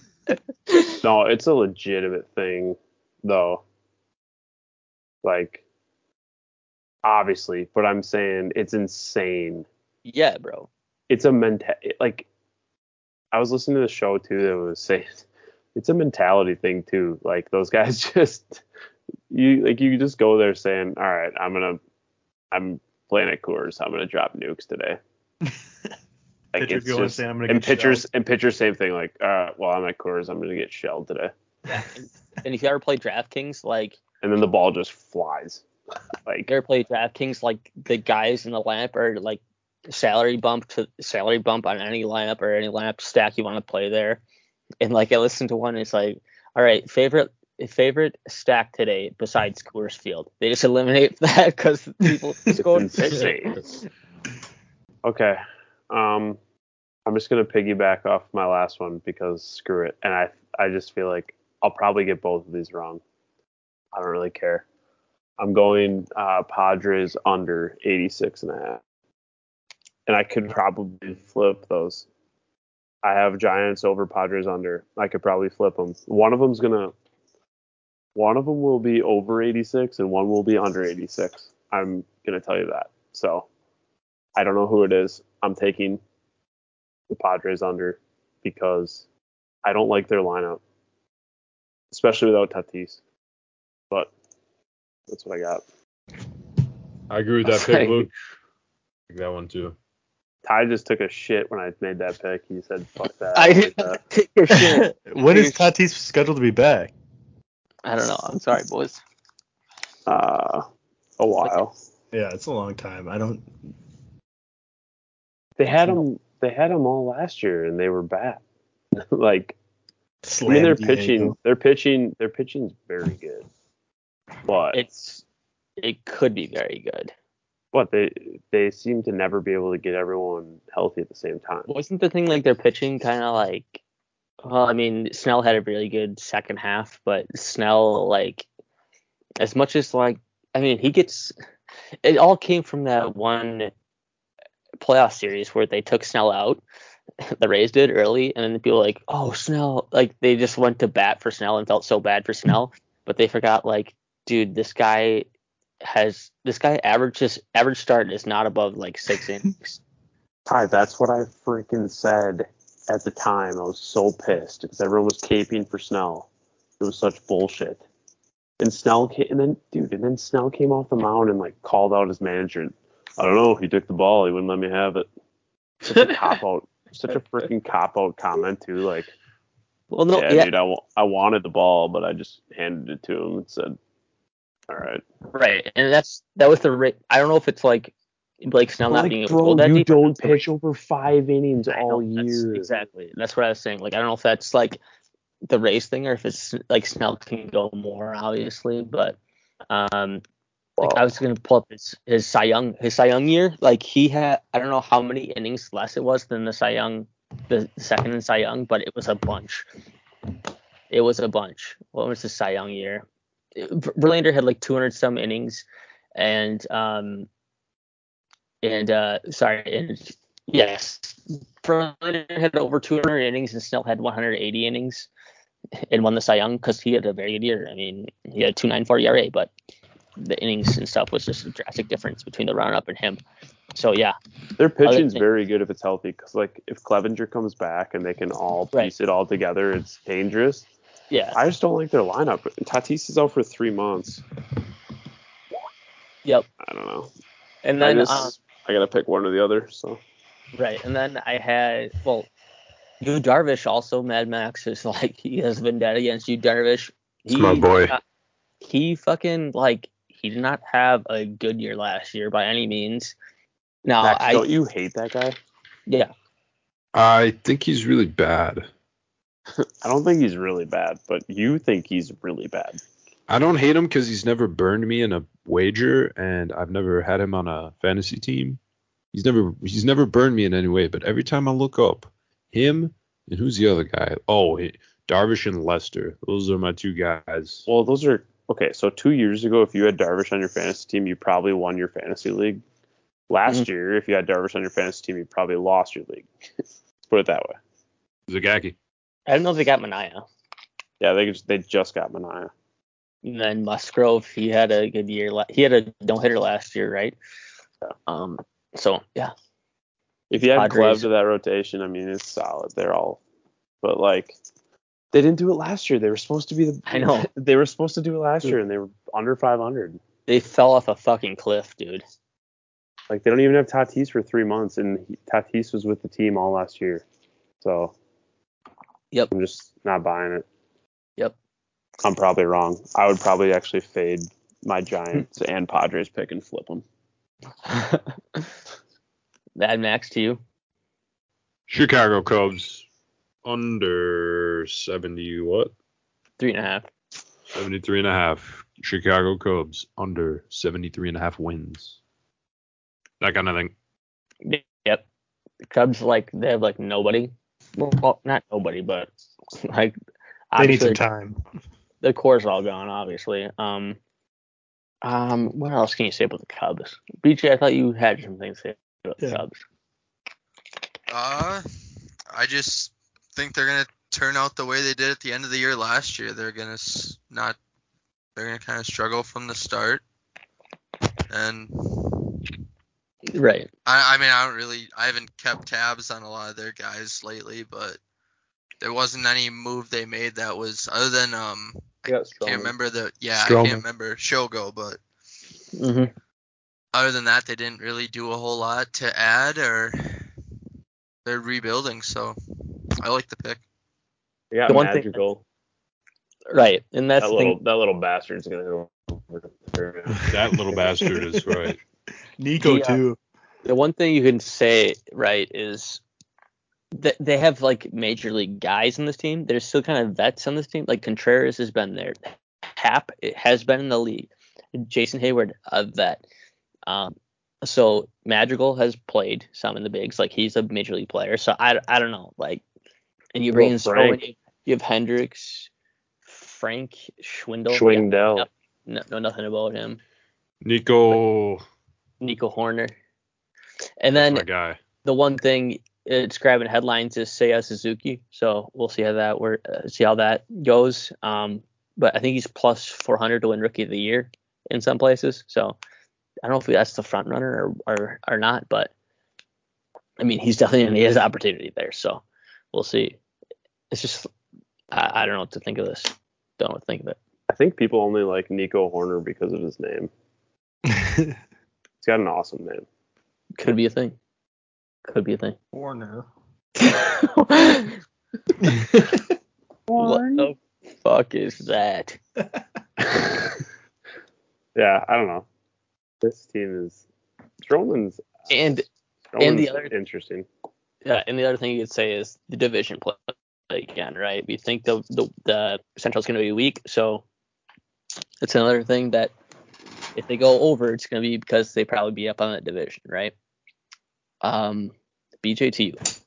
No, it's a legitimate thing, though. Like, obviously, but I'm saying it's insane. yeah, bro. It's a mental like. I was listening to the show too that was saying it's a mentality thing too. Like those guys just you like you just go there saying, all right, I'm gonna I'm playing at Coors, I'm gonna drop nukes today. Like Pitcher it's going just saying, "I'm gonna and get pitchers shelled." and pitchers same thing like uh well I'm at Coors I'm gonna get shelled today And if you ever play DraftKings, like and then the ball just flies like you ever play DraftKings, like the guys in the lineup are like salary bump to salary bump on any lineup or any lineup stack you want to play there. And like I listened to one, it's like, all right, favorite favorite stack today besides Coors Field. They just eliminate that because people insane. Okay. Um, I'm just gonna piggyback off my last one because screw it, and I I just feel like I'll probably get both of these wrong. I don't really care. I'm going uh, Padres under 86 and a half, and I could probably flip those. I have Giants over Padres under. I could probably flip them. One of them's gonna. One of them will be over 86 and one will be under 86. I'm gonna tell you that. So I don't know who it is. I'm taking the Padres under because I don't like their lineup, especially without Tatis. But that's what I got. I agree with that pick, Luke. Like that one too. Ty just took a shit when I made that pick. He said, "Fuck that." I I like didn't that. take your shit. when is Tatis scheduled to be back? I don't know. I'm sorry, boys. Uh, a while. Yeah, it's a long time. I don't. They had them. They had them all last year, and they were bad. like I mean, they're Diego. pitching. Their pitching. Their pitching's very good. But It's it could be very good. But they they seem to never be able to get everyone healthy at the same time. Wasn't the thing like their pitching kind of like? Well, I mean, Snell had a really good second half, but Snell like, as much as like, I mean, he gets. It all came from that one playoff series where they took Snell out. The Rays did early, and then people like, oh Snell, like they just went to bat for Snell and felt so bad for Snell, but they forgot like, dude, this guy has this guy averages average start is not above like six innings. Ty, that's what I freaking said at the time. I was so pissed because everyone was caping for Snell. It was such bullshit. And Snell came, and then dude, and then Snell came off the mound and like called out his manager. I don't know. He took the ball. He wouldn't let me have it. Such a cop out. Such a freaking cop out comment too. Like, Well, no, yeah, yeah, dude, I, wa- I wanted the ball, but I just handed it to him and said, "All right." Right, and that's that was the rate. I don't know if it's like Blake Snell not Like, being able to bro, go that you deep. or don't it's the rate. pitch over five innings I know, all that's year. exactly. That's what I was saying. Like I don't know if that's like the race thing or if it's like Snell can go more, obviously. But um, like I was gonna pull up his his Cy Young his Cy Young year. Like he had I don't know how many innings less it was than the Cy Young the second in Cy Young, but it was a bunch. It was a bunch. What was the Cy Young year? Verlander had like 200 some innings, and um, and uh, sorry, and yes, Verlander had over 200 innings and Snell had 180 innings and won the Cy Young because he had a very good year. I mean, he had a 2.94 ERA, but the innings and stuff was just a drastic difference between the runner-up and him. So yeah, Their pitching's very good if it's healthy. Because like if Clevinger comes back and they can all piece Right. it all together, it's dangerous. Yeah, I just don't like their lineup. Tatis is out for three months. yep. I don't know. And then I then just um, I gotta pick one or the other. So Right, and then I had well, you Darvish also. Mad Max is like he has been dead against you, Darvish. He, my boy. uh, he fucking like he did not have a good year last year by any means. Now Max, I don't you hate that guy? yeah I think he's really bad. I don't think he's really bad, but you think he's really bad. I don't hate him because he's never burned me in a wager, and I've never had him on a fantasy team. He's never he's never burned me in any way. But every time I look up him and who's the other guy? Oh, he, Darvish and Lester. Those are my two guys. Well, those are okay. So two years ago, if you had Darvish on your fantasy team, you probably won your fantasy league Last mm. year, if you had Darvish on your fantasy team, you probably lost your league. Let's put it that way. Zagaki. I don't know if they got Manaea. Yeah, they just, they just got Manaea. And then Musgrove, he had a good year. He had a no hitter last year, right? Yeah. Um. So yeah, If you add Padres. Clev to that rotation, I mean, it's solid. They're all, but like, they didn't do it last year. They were supposed to be the. I know. They were supposed to do it last year, and they were under 500. they fell off a fucking cliff, dude. Like, they don't even have Tatis for three months, and he, Tatis was with the team all last year. So. Yep. I'm just not buying it. Yep. I'm probably wrong. I would probably actually fade my Giants hmm. and Padres pick and flip them. Mad Max to you. Chicago Cubs under 70 what? Three and a half. 73 and a half. Chicago Cubs under 73 and a half wins. That kind of thing. Yep. The Cubs like they have like nobody. Well, well, not nobody, but like They need some time. the core's all gone, obviously. Um, um, what else can you say about the Cubs? BJ, I thought you had some things to say about the Cubs. Uh, I just think they're gonna turn out the way they did at the end of the year last year. They're gonna s- not. They're gonna kind of struggle from the start, and Right. I, I mean I don't really. I haven't kept tabs on a lot of their guys lately, but there wasn't any move they made that was other than um. I can't remember the yeah I can't remember Shogo, but hmm other than that they didn't really do a whole lot to add or they're rebuilding. So I like the pick. They got The one thing- Magical. Right, and that's that the little thing. that little bastard's gonna go over. That little bastard is right. Nico The, uh, too. The one thing you can say, right, is that they have like major league guys in this team. There's still kind of vets on this team. Like Contreras has been there. Happ it has been in the league. Jason Heyward, a vet. Um, so Madrigal has played some in the bigs. Like he's a major league player. So I, I don't know. Like, and you bring in Well, Stroman, Frank. you, you have Hendricks, Frank Schwindel. Schwindel. Yeah, no, know nothing about him. Nico, Nico Hoerner. And then my guy. the one thing it's grabbing headlines is Seiya Suzuki. So we'll see how that work, uh, see how that goes. Um, but I think he's plus 400 to win Rookie of the Year in some places. So I don't know if that's the front runner or or, or not, but I mean he's definitely in his opportunity there. So we'll see. It's just I, I don't know what to think of this. Don't know what to think of it. I think people only like Nico Hoerner because of his name. He's got an awesome name. Could be a thing. Could be a thing. Warner. what the fuck is that? Yeah, I don't know. This team is Stroman's And And the other- interesting. Yeah, and the other thing you could say is the division play again, right? We think the the, the Central's going to be weak, so it's another thing that if they go over, it's going to be because they probably be up on that division, right? Um, BJT.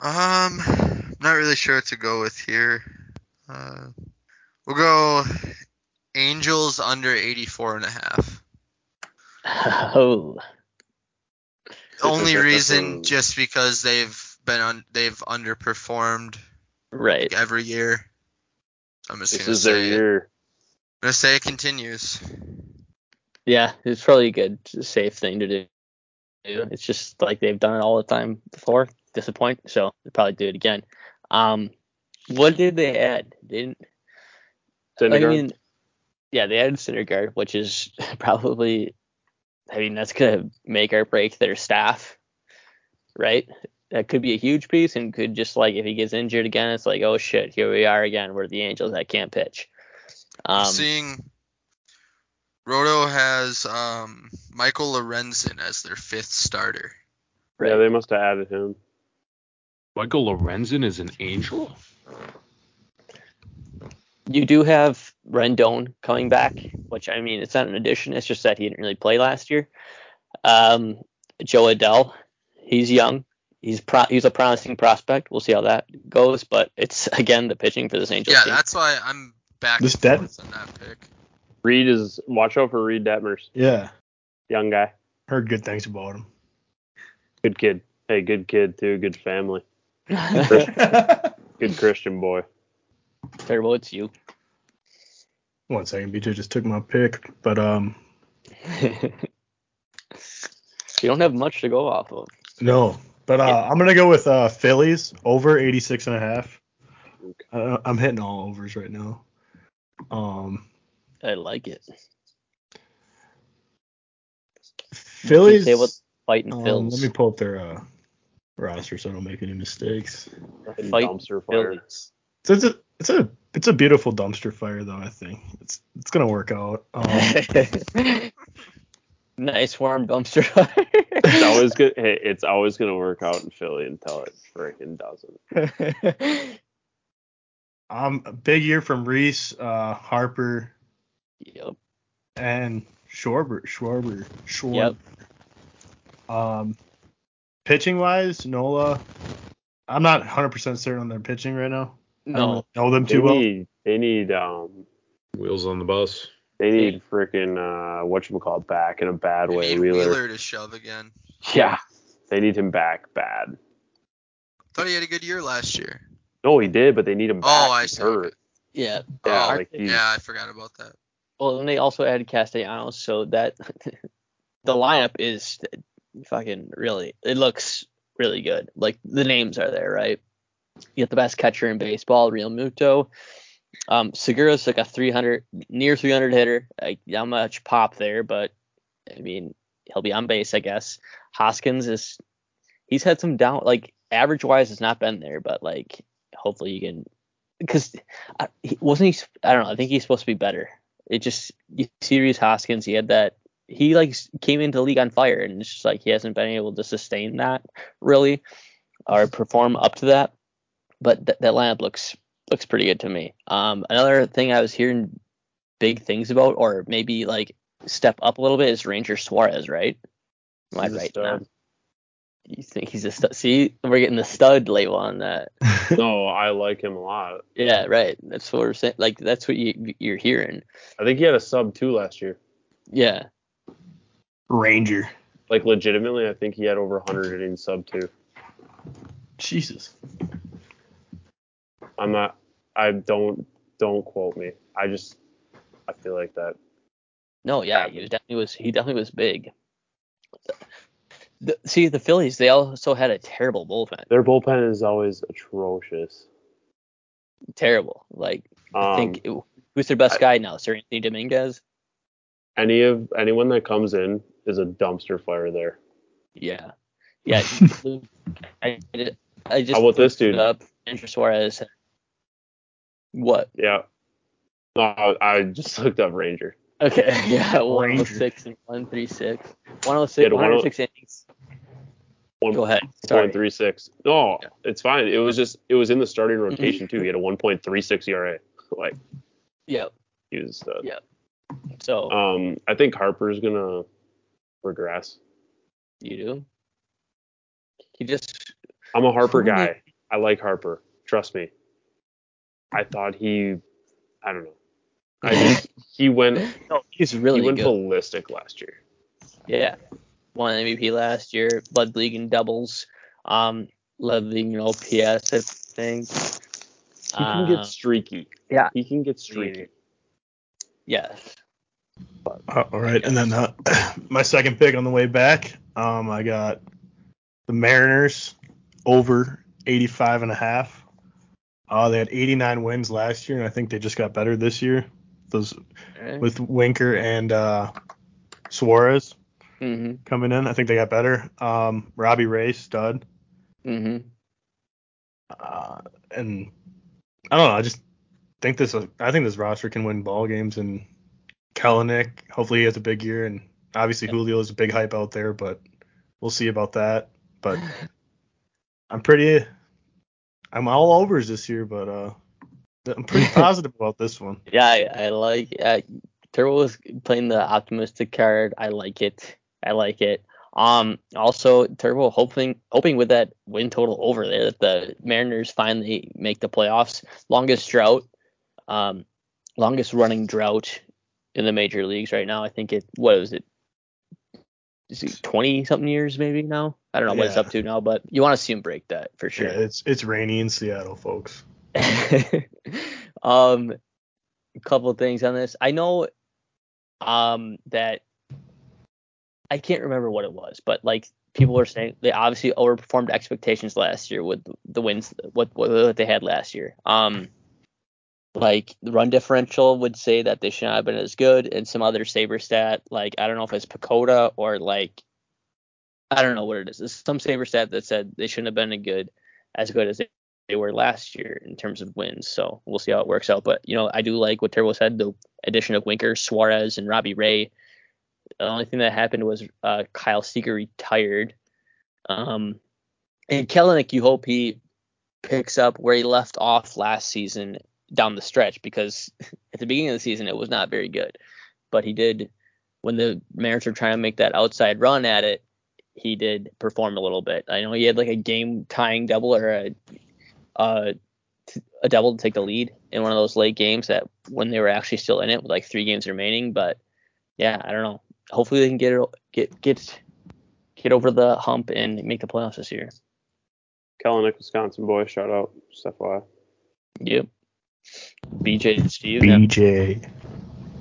Um, not really sure what to go with here. Uh, we'll go Angels under 84 and a half. Oh, Only reason just because they've been on they've underperformed right. every year. I'm just This is their year. I'm gonna say it continues. Yeah, it's probably a good, safe thing to do. It's just like they've done it all the time before. Disappoint, so they'll probably do it again. Um, what did they add? They didn't I mean, yeah, they added Syndergaard, which is probably, I mean, that's gonna make or break their staff, right? That could be a huge piece, and could just like if he gets injured again, it's like, oh shit, here we are again. We're the Angels that can't pitch. I'm Um, seeing Roto has um, Michael Lorenzen as their fifth starter. Yeah, they must have added him. Michael Lorenzen is an angel. you do have Rendon coming back, which I mean, it's not an addition. It's just that he didn't really play last year. Um, Jo Adell, he's young. He's pro- he's a promising prospect. We'll see how that goes, but it's again the pitching for this Angels Yeah, team. that's why I'm back This and Det- forth on that pick. Reid is watch out for Reid Detmers. Yeah. young guy, Heard good things about him. good kid. Hey, good kid too. Good family. Good Christian boy. Terrible, it's you. One second, BJ just took my pick, but um, you don't have much to go off of. no. But uh, I'm gonna go with uh Phillies over 86 and a half. Uh, I'm hitting all overs right now. Um, I like it. Phillies. Say what fighting um, Phils. let me pull up their uh, roster so I don't make any mistakes. Fight dumpster fire. Phillies. So it's a it's a it's a beautiful dumpster fire though. I think it's it's gonna work out. Um, nice warm dumpster fire. It's always good. Hey, it's always gonna work out in Philly until it freaking doesn't. um, a big year from Rhys, uh, Harper, yep. and Schwarber. Schwarber. Schwarber. Yep. Um, pitching wise, Nola. I'm not 100% certain on their pitching right now. I don't No. really know them They too well. need they need um Wheels on the bus. they need freaking uh whatchamacallit back in a bad We way. need Wheeler. Wheeler to shove again. Yeah. They need him back bad. Thought he had a good year last year. No, he did, but they need him back. Oh, I He's see. hurt. Yeah. Yeah, Oh, like Yeah, I forgot about that. Well, and they also added Castellanos, so that the lineup is fucking really. It looks really good. Like the names are there, right? You get the best catcher in baseball, Realmuto. Um, Segura's like a 300, near 300 hitter. Like not much pop there, but I mean he'll be on base, I guess. Hoskins is he's had some down like average wise has not been there, but like hopefully you can because he, wasn't he I don't know I think he's supposed to be better. It just you see Rhys Hoskins he had that he like came into the league on fire and it's just like he hasn't been able to sustain that really or perform up to that. But th- that lineup looks looks pretty good to me. Um, another thing I was hearing big things about or maybe like step up a little bit is Ranger Suarez, right? Am I right? Now? stud. You think he's a stud? See, we're getting the stud label on that. No, I like him a lot. Yeah, right. That's what we're saying. Like that's what you you're hearing. I think he had a sub two last year. Yeah. Ranger. Like legitimately, I think he had over 100 in sub two. Jesus. I'm not. I don't don't quote me. I just I feel like that. No, yeah, he was definitely was he definitely was big. The, see, the Phillies they also had a terrible bullpen. Their bullpen is always atrocious. Terrible. Like I Um, think who's their best I- guy now? Seranthony Dominguez. any of anyone that comes in is a dumpster fire there. Yeah. Yeah. I, I just How about this dude? Up. Andrew Suarez. What? Yeah. No, I I just looked up Ranger. Okay. Yeah. 106 and 136. Yeah, 106. the 106 innings. One Go ahead. Sorry. point three six. No, Yeah. it's fine. It was just it was in the starting rotation too. He had a one point three six ERA. Like Yeah. he was stud. Yeah. So Um, I think Harper's gonna regress. you do. He just I'm a Harper guy. I like Harper. Trust me. I thought he, I don't know. I just, he went no, he's really he went good. ballistic last year. Yeah. Won MVP last year, led the league in doubles, um, led the league in OPS, I think. He can Um, get streaky. yeah. He can get streaky. Yes. Uh, all right, and then uh, my second pick on the way back, um, I got the Mariners over 85 and a half. Uh, they had 89 wins last year, and I think they just got better this year. Those with Winker and uh, Suarez hmm coming in, I think they got better. Um, Robbie Ray, stud, hmm uh, and I don't know. I just think this. I think this roster can win ball games, and Kelenic, hopefully he has a big year, and obviously Julio is a big hype out there, but we'll see about that. But I'm pretty. I'm all overs this year, but uh, I'm pretty positive about this one. Yeah, I, I like. Uh, Turbo was playing the optimistic card. I like it. I like it. Um, also Turbo hoping hoping with that win total over there that the Mariners finally make the playoffs. Longest drought, um, longest running drought in the major leagues right now. I think it what was it, is he 20 something years maybe now? I don't know what it's up to now, but you want to see him break that for sure. Yeah, it's it's rainy in Seattle, folks. um, a couple things on this. I know um that I can't remember what it was, but like people were saying they obviously overperformed expectations last year with the wins what what they had last year. Um, like the run differential would say that they should not have been as good, and some other saber stat like I don't know if it's PECOTA or like I don't know what it is. It's some saber stat that said they shouldn't have been a good as good as they were last year in terms of wins. So we'll see how it works out. But you know, I do like what Turbo said, the addition of Winker, Suarez, and Robbie Ray. The only thing that happened was uh, Kyle Seager retired. Um, and Kelenic, you hope he picks up where he left off last season down the stretch because at the beginning of the season it was not very good. But he did when the Mariners were trying to make that outside run at it, he did perform a little bit. I know he had like a game tying double or a uh, t- a double to take the lead in one of those late games that when they were actually still in it with like three games remaining. But yeah, I don't know. Hopefully they can get it, get get get over the hump and make the playoffs this year. Kelenic, Wisconsin boy, shout out. Just FYI. Yep. BJ Steve. yeah. BJ.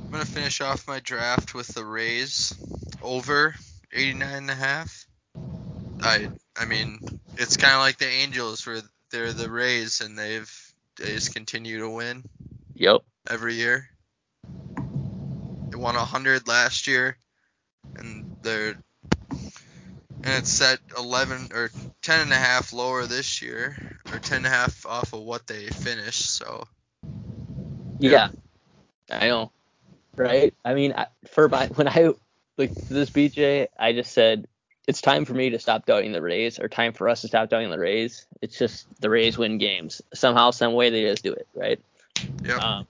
I'm gonna finish off my draft with the Rays over 89 and a half. I I mean it's kind of like the Angels where they're the Rays and they've they just continue to win Yep. every year. They won 100 last year, and they're and it's set 11 or 10 and a half lower this year, or 10 and a half off of what they finished. So Yeah. I know. Right? I mean, I, for my, when I like this BJ, I just said it's time for me to stop doubting the Rays, or time for us to stop doubting the Rays. It's just the Rays win games somehow, some way they just do it, right? Yeah. Um,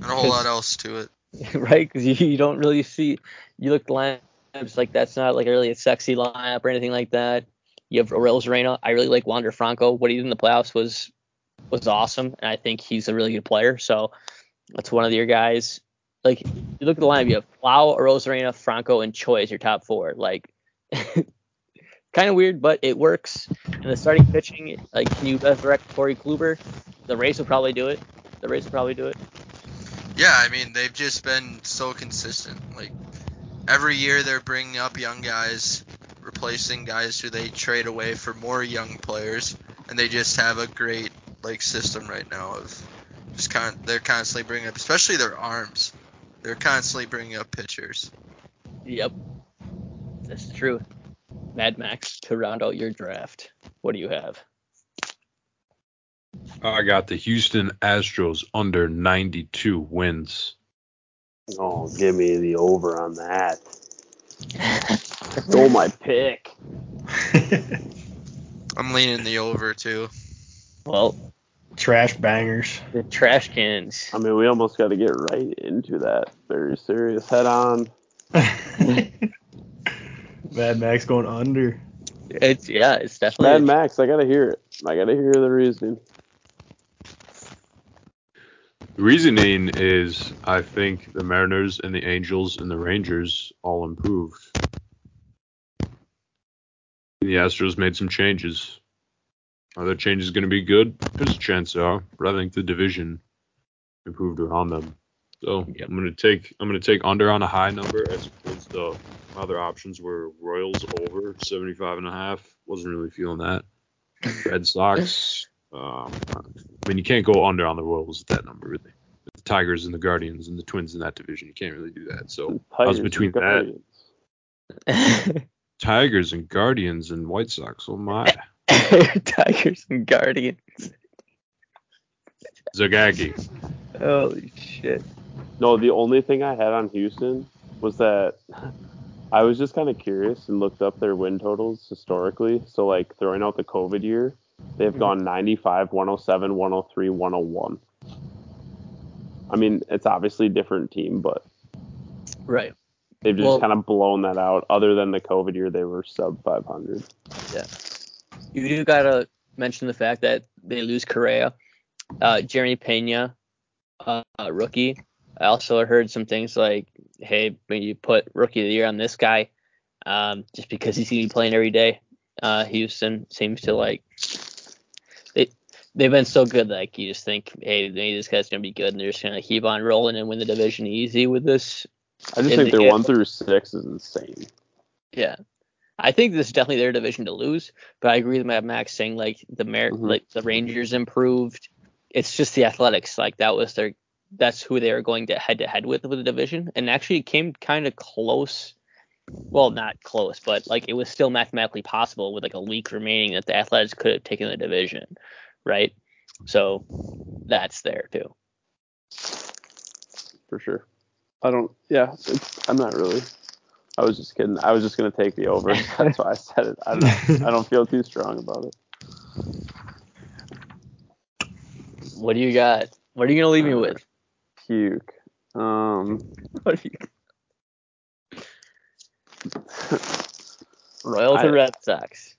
not a whole lot else to it. right? Because you, you don't really see you look at lineups like that's not like really a sexy lineup or anything like that. You have Arozarena. I really like Wander Franco. What he did in the playoffs was was awesome, and I think he's a really good player. So that's one of your guys. Like you look at the lineup, you have Lau, Reyna, Franco, and Choi as your top four. Like kind of weird, but it works. And the starting pitching, like can you resurrect Corey Kluber? The Rays will probably do it. The Rays will probably do it. Yeah, I mean they've just been so consistent. Like every year they're bringing up young guys, replacing guys who they trade away for more young players, and they just have a great like system right now of just con- they're constantly bringing up, especially their arms. They're constantly bringing up pitchers. Yep. That's true. Mad Max, to round out your draft, what do you have? I got the Houston Astros under 92 wins. Oh, give me the over on that. I stole my pick. I'm leaning the over too. Well, Trash bangers. the trash cans. I mean, we almost got to get right into that. Very serious head on. Mad Max going under. It's yeah, it's definitely Mad Max, I got to hear it. I got to hear the reasoning. The reasoning is I think the Mariners and the Angels and the Rangers all improved. The Astros made some changes. Are their changes going to be good? There's a chance they are, but I think the division improved around them. So Yep. I'm going to take I'm going to take under on a high number as opposed to other options were Royals over 75 and a half. Wasn't really feeling that. Red Sox. Um, I mean, you can't go under on the Royals at that number, really. The Tigers and the Guardians and the Twins in that division, you can't really do that. So I was between that, Tigers and Guardians and White Sox. Oh my, Tigers and Guardians. Zagagi. Holy shit. No, the only thing I had on Houston was that I was just kind of curious and looked up their win totals historically. So, like, throwing out the COVID year, they've hmm. gone 95, 107, 103, 101. I mean, it's obviously a different team, but Right. they've just Well- kind of blown that out. Other than the COVID year, they were sub 500. You do gotta mention the fact that they lose Correa, uh, Jeremy Pena, uh, rookie. I also heard some things like hey, when you put rookie of the year on this guy, um, just because he's gonna be playing every day. Uh, Houston seems to like they they've been so good. Like you just think, hey, maybe this guy's gonna be good, and they're just gonna keep on rolling and win the division easy with this. I just think the their one through six is insane. Yeah. I think this is definitely their division to lose, but I agree with Max saying like the Mer- Mhm. like the Rangers improved. It's just the Athletics, like that was their that's who they were going to head to head with with the division, and actually it came kind of close. Well, not close, but like it was still mathematically possible with like a week remaining that the Athletics could have taken the division, right? So that's there too. for sure. I don't. Yeah, it's, I'm not really. I was just kidding. I was just gonna take the over. That's why I said it. I don't. I don't feel too strong about it. What do you got? What are you gonna leave me with? Puke. Um. What do you Royals I- or Red Sox?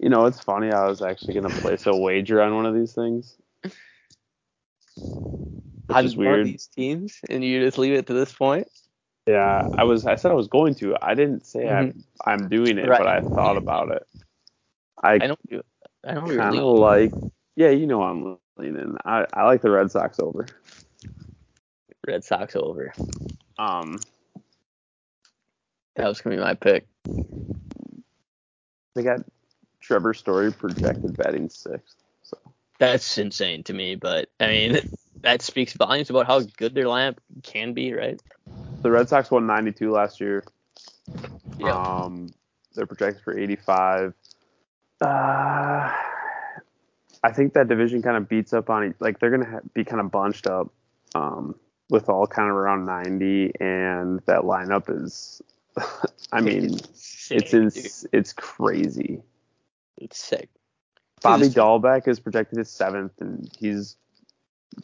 You know, it's funny. I was actually gonna place a wager on one of these things. Which on is weird. these teams, and you just leave it to this point. Yeah, I was. I said I was going to. I didn't say I'm. I'm doing it, Right. but I thought about it. I, I don't do. I don't kind really. of like. Yeah, you know I'm leaning. I, I like the Red Sox over. Red Sox over. Um, That was gonna be my pick. they got Trevor Story projected batting sixth. So That's insane to me, but I mean that speaks volumes about how good their lineup can be, right? The Red Sox won 92 last year. Yeah. Um, they're projected for 85. Uh, I think that division kind of beats up on. Like they're gonna ha- be kind of bunched up, um, with all kind of around 90, and that lineup is. I mean, it's it's crazy. It's sick. Bobby this- Dalbec is projected as seventh, and he's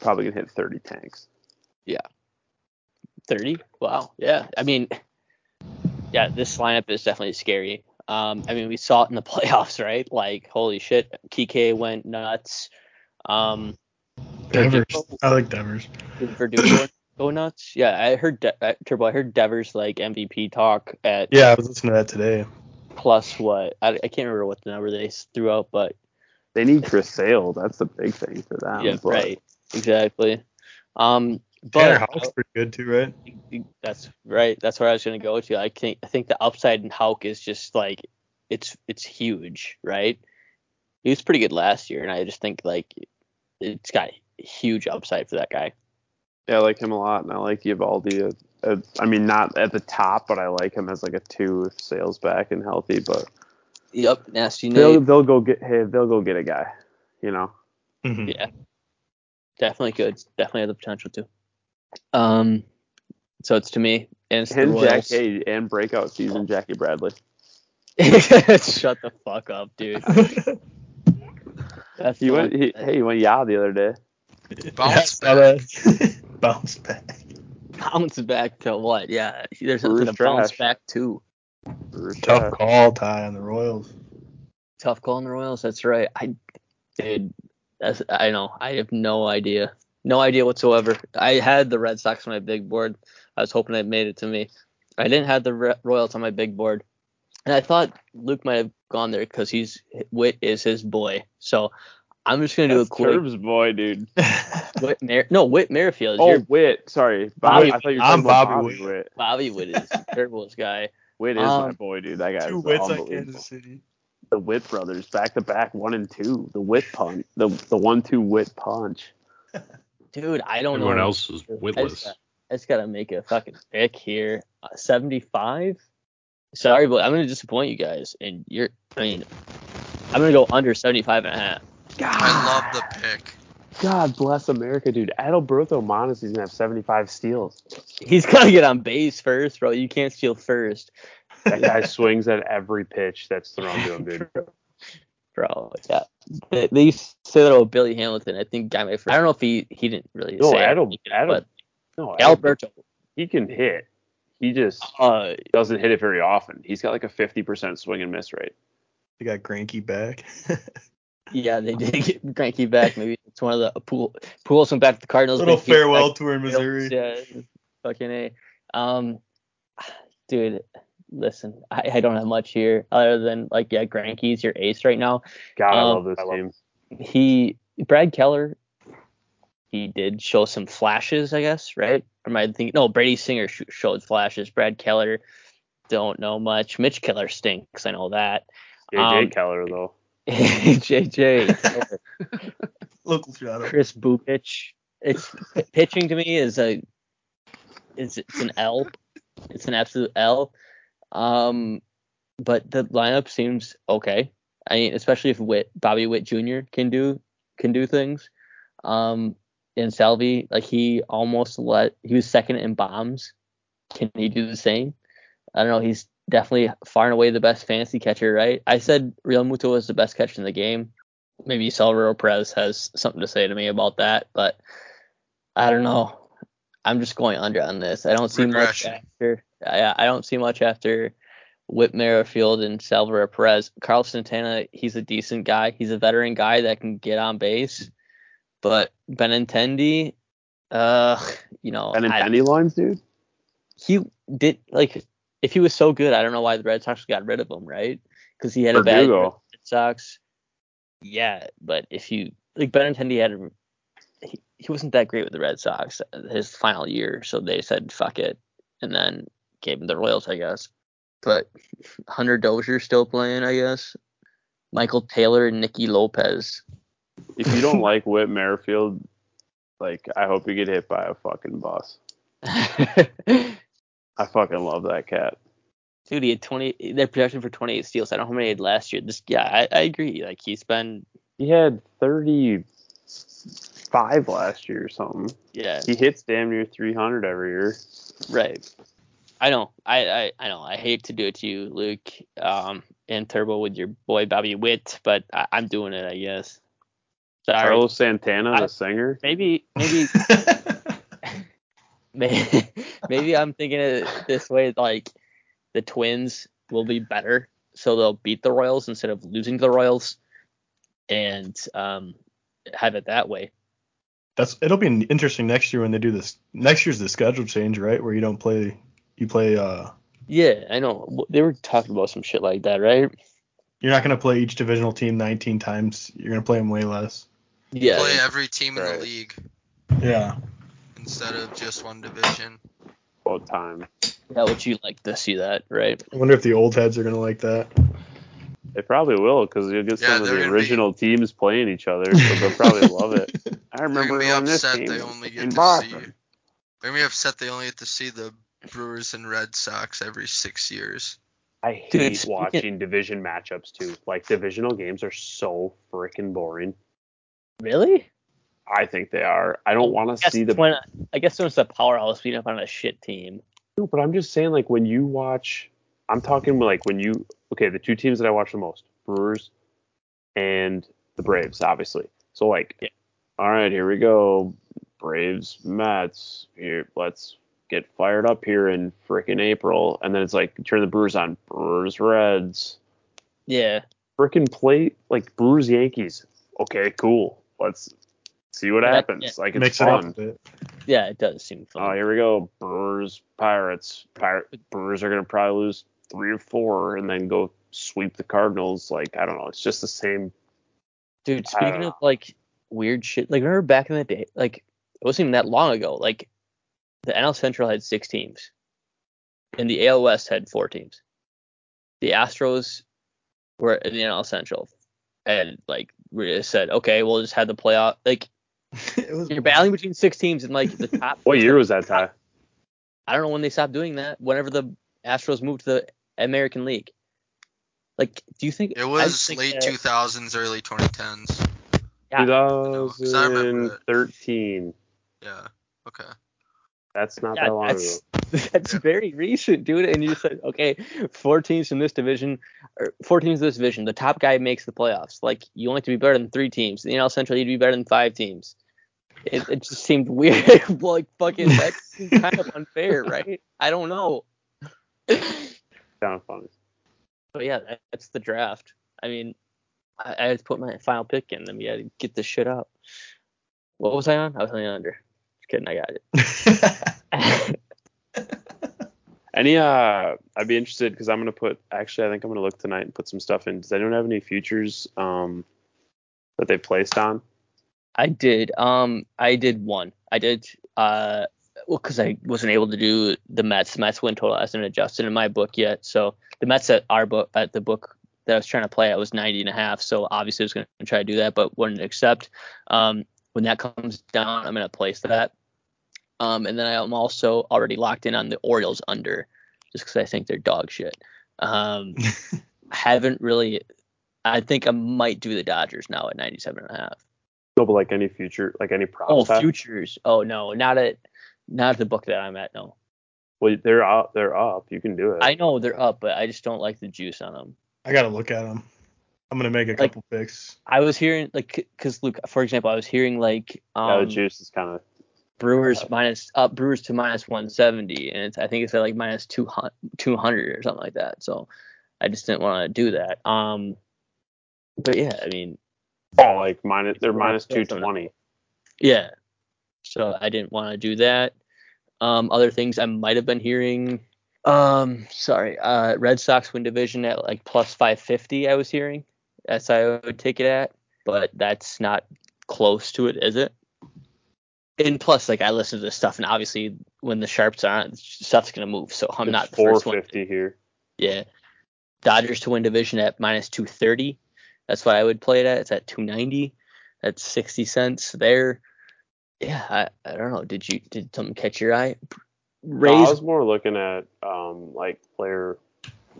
probably gonna hit 30 tanks. Thirty. Wow. Yeah. I mean, yeah, this lineup is definitely scary. Um, I mean, we saw it in the playoffs, right? Like, holy shit, Kike went nuts. Um, Devers. Verdugo- I like Devers. Verdugo go nuts? Yeah, I heard De- uh, Turbo. I heard Devers like MVP talk at Yeah, I was listening to that today. plus what? I, I can't remember what the number they threw out, but They need Chris Sale. That's the big thing for them. yeah, but- right, exactly. Um, Tanner but Houck's pretty good too, right? that's right. That's where I was gonna go to. I think I think the upside in Houck is just like it's it's huge, right? He was pretty good last year, and I just think like it's got huge upside for that guy. Yeah, I like him a lot, and I like Eovaldi. Uh, uh, I mean, not at the top, but I like him as like a two if Sale's back and healthy. But Yep, nasty they'll they'll go get hey, they'll go get a guy. You know, Mhm. Yeah, definitely good. Definitely have the potential to. Um, so it's to me, and it's the and Jack Royals. hey, and breakout season Jackie Bradley. Shut the fuck up, dude. That's He went he, hey he went yeah the other day. Bounce back. I. Bounce back. bounce back to what? Yeah, there's something Brewers to bounce back to. Brewers Tough trash. call, Ty, on the Royals. Tough call on the Royals. That's right. I did. That's, I know. I have no idea. No idea whatsoever. I had the Red Sox on my big board. I was hoping it made it to me. I didn't have the Re- Royals on my big board, and I thought Luke might have gone there because he's Wit is his boy. So I'm just gonna do a quick Turb's boy, dude. Whit Mer- no Whit Merrifield. is Oh, your Whit. Sorry, Bobby- Bobby. I thought you were I'm talking about Bobby Bobby Witt. Witt. Bobby Witt is Turbo's guy. Witt is my Um, boy, dude. That guy Two is wits on unbelievable. Kansas City. The Witt brothers, back to back, one and two. The Witt punch, the the one two Witt punch. Dude, I don't Everyone know. Everyone else is I just, witless. got- I just gotta make a fucking pick here. Uh, 75. Sorry, but I'm gonna disappoint you guys. And you're, I mean, I'm gonna go under 75 and a half. God. I love the pick. God bless America, dude. Adalberto Mondesi's gonna have 75 steals. He's gotta get on base first, bro. You can't steal first, That guy swings at every pitch that's thrown to him, dude. bro. Yeah. They, they used to say that about Billy Hamilton. I think guy my first. I don't know if he he didn't really No, say it, Adal, Adal, but no, Adal, Alberto. he can hit. He just Uh, doesn't hit it very often. He's got like a 50% swing and miss rate. They got Greinke back. yeah, they did get Greinke back. Maybe it's one of the pool Pujols went back to the Cardinals. Little farewell tour in Missouri. Yeah, fucking a. Um, dude, listen, I, I don't have much here other than like yeah, Greinke's your ace right now. God, I Um, love this team. He Brad Keller, he did show some flashes, I guess, right? Or am I thinking? No, Brady Singer sh- showed flashes. Brad Keller, don't know much. Mitch Keller stinks. I know that. JJ um, Keller though. JJ. Local shout out. Kris Bubic. It's pitching to me is a it's it's an L. It's an absolute L. Um, but the lineup seems okay. I mean, especially if Witt, Bobby Witt Jr. can do can do things. Um, and Salvi, like he almost let he was second in bombs. Can he do the same? I don't know. He's definitely far and away the best fantasy catcher, right? I said Realmuto was the best catcher in the game. Maybe Salvador Perez has something to say to me about that, but I don't know. I'm just going under on this. I don't see Regression. much after. I, I don't see much after Whit Merrifield and Salvador Perez. Carl Santana, he's a decent guy. He's a veteran guy that can get on base. But Benintendi, uh, you know, And I- Penny lines, dude. he did like if he was so good, I don't know why the Red Sox got rid of him, right? Because he had a bad Verdugo. Red Sox. Yeah, but if you like Benintendi had a, he, he wasn't that great with the Red Sox his final year, so they said fuck it, and then gave him the Royals, I guess. But Hunter Dozier still playing, I guess. Michael Taylor and Nicky Lopez. If you don't like Whit Merrifield, like I hope you get hit by a fucking bus. I fucking love that cat. Dude, he had 20. Their projection for 28 steals. I don't know how many he had last year. This, yeah, I, I agree. Like he's been, He had 35 last year or something. yeah, He hits damn near 300 every year. right. I know. I, I, I know. I hate to do it to you, Luke, um, and Turbo with your boy Bobby Witt, but I, I'm doing it, I guess. Sorry. Carlos Santana, I- the singer. Maybe, maybe, maybe, maybe I'm thinking it this way. Like the Twins will be better, so they'll beat the Royals instead of losing to the Royals, and um, have it that way. That's it'll be interesting next year when they do this. Next year's the schedule change, right? Where you don't play, you play. uh Yeah, I know. They were talking about some shit like that, right? You're not gonna play each divisional team 19 times. You're gonna play them way less. Yeah. Play every team in the league Yeah. instead of just one division. All time. How would you like to see that, right? I wonder if the old heads are gonna like that. They probably will because you'll get Yeah, some of they're the gonna be- original teams playing each other, so they'll probably love it. I They're remember gonna be when this upset team they was only in get to see. Boston. They're gonna be upset they only get to see the Brewers and Red Sox every six years. I Dude, hate speaking- watching division matchups too. Like divisional games are so freaking boring. Really? I think they are. I don't want to see the. when I guess when it's a powerhouse beating up on a shit team. No, but I'm just saying, like when you watch, I'm talking like when you. Okay, the two teams that I watch the most, Brewers and the Braves, obviously. So like, Yeah. all right, here we go, Braves, Mets. Here, let's get fired up here in frickin' April, and then it's like turn the Brewers on, Brewers, Reds, Yeah. frickin' play like Brewers, Yankees. Okay, cool. Let's see what Yeah, happens. yeah. Like it's Mix fun. a bit. Yeah, it does seem fun. Oh, here we go. Brewers, Pirates. Pir- Brewers are gonna probably lose three or four, and then go sweep the Cardinals. Like I don't know. It's just the same. Dude, speaking don't of like weird shit, like remember back in the day, like it wasn't even that long ago. Like the NL Central had six teams, and the AL West had four teams. The Astros were in the NL Central, and like we just said, okay, we'll just have the playoff. Like it was you're battling between six teams, and like the top. What year was that, Ty? I don't know when they stopped doing that. Whenever the Astros moved to the American League. Like, do you think It was think late that- 2000s, early 2010s. Yeah. know, 'cause I remember it. 2013. Yeah. Okay. That's not Yeah, that long ago. that's that's very recent, dude. And you said, okay, four teams from this division, or four teams in this division. The top guy makes the playoffs. Like you only have to be better than three teams. In the NL Central, you'd be better than five teams. It, it just seemed weird. like fucking that seemed kind of unfair, right? I don't know. Of funny. But yeah, that, that's the draft. I mean, I, I had to put my final pick in, then we had to get this shit out. What was I on? I was on the under. Kidding, I got it. Any uh, I'd be interested because I'm gonna put. Actually, I think I'm gonna look tonight and put some stuff in. Does anyone have any futures um that they placed on? I did. Um, I did one. I did. Uh, well, because I wasn't able to do the Mets. The Mets win total hasn't adjusted in my book yet. So the Mets at our book at the book that I was trying to play at was 90 and a half. So obviously I was going to try to do that, but wouldn't accept. Um, when that comes down, I'm going to place that. Um, and then I'm also already locked in on the Orioles under, just because I think they're dog shit. Um, haven't really. I think I might do the Dodgers now at 97 and a half. No, but like any future, like any prop. Oh, bet? futures. Oh no, not at not at the book that I'm at. No, Well, they're up. They're up. You can do it. I know they're up, but I just don't like the juice on them. I gotta look at them. I'm gonna make a Like- couple picks. I was hearing like, cause Luke, for example, I was hearing like yeah, the um, juice is kind of. Brewers minus up Brewers to minus 170, and it's, I think it's at like minus 200, 200 or something like that. So I just didn't want to do that. Um, but yeah, I mean, Oh, like minus. They're Yeah, minus that's two twenty. yeah. So I didn't want to do that. Um, other things I might have been hearing. Um, sorry, uh, Red Sox win division at like plus 550. I was hearing. That's I would take it at, but that's not close to it, is it? And plus, like I listen to this stuff, and obviously when the sharps are on, stuff's gonna move. So I'm not the four first one. here. Yeah. Dodgers to win division at minus 230. That's what I would play it at. It's at 290. That's 60 cents there. Yeah, I, I don't know. Did you did something catch your eye? No, I was more looking at um like player,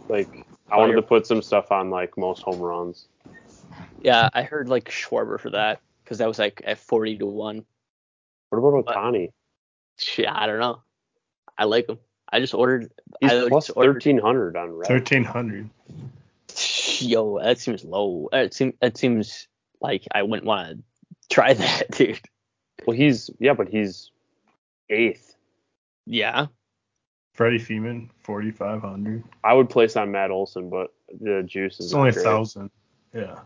like I oh, wanted to put some stuff on like most home runs. Yeah, I heard like Schwarber for that because that was like at 40 to one. What about What? Ohtani? Shit, I don't know. I like him. I just ordered. He's I plus just ordered, thirteen hundred on Red. Thirteen hundred. Yo, that seems low. It seems that seems like I wouldn't want to try that, dude. Well, he's yeah, but he's eighth. Yeah. Freddie Freeman, forty five hundred. I would place on Matt Olson, but the juice is It's only a thousand. Yeah.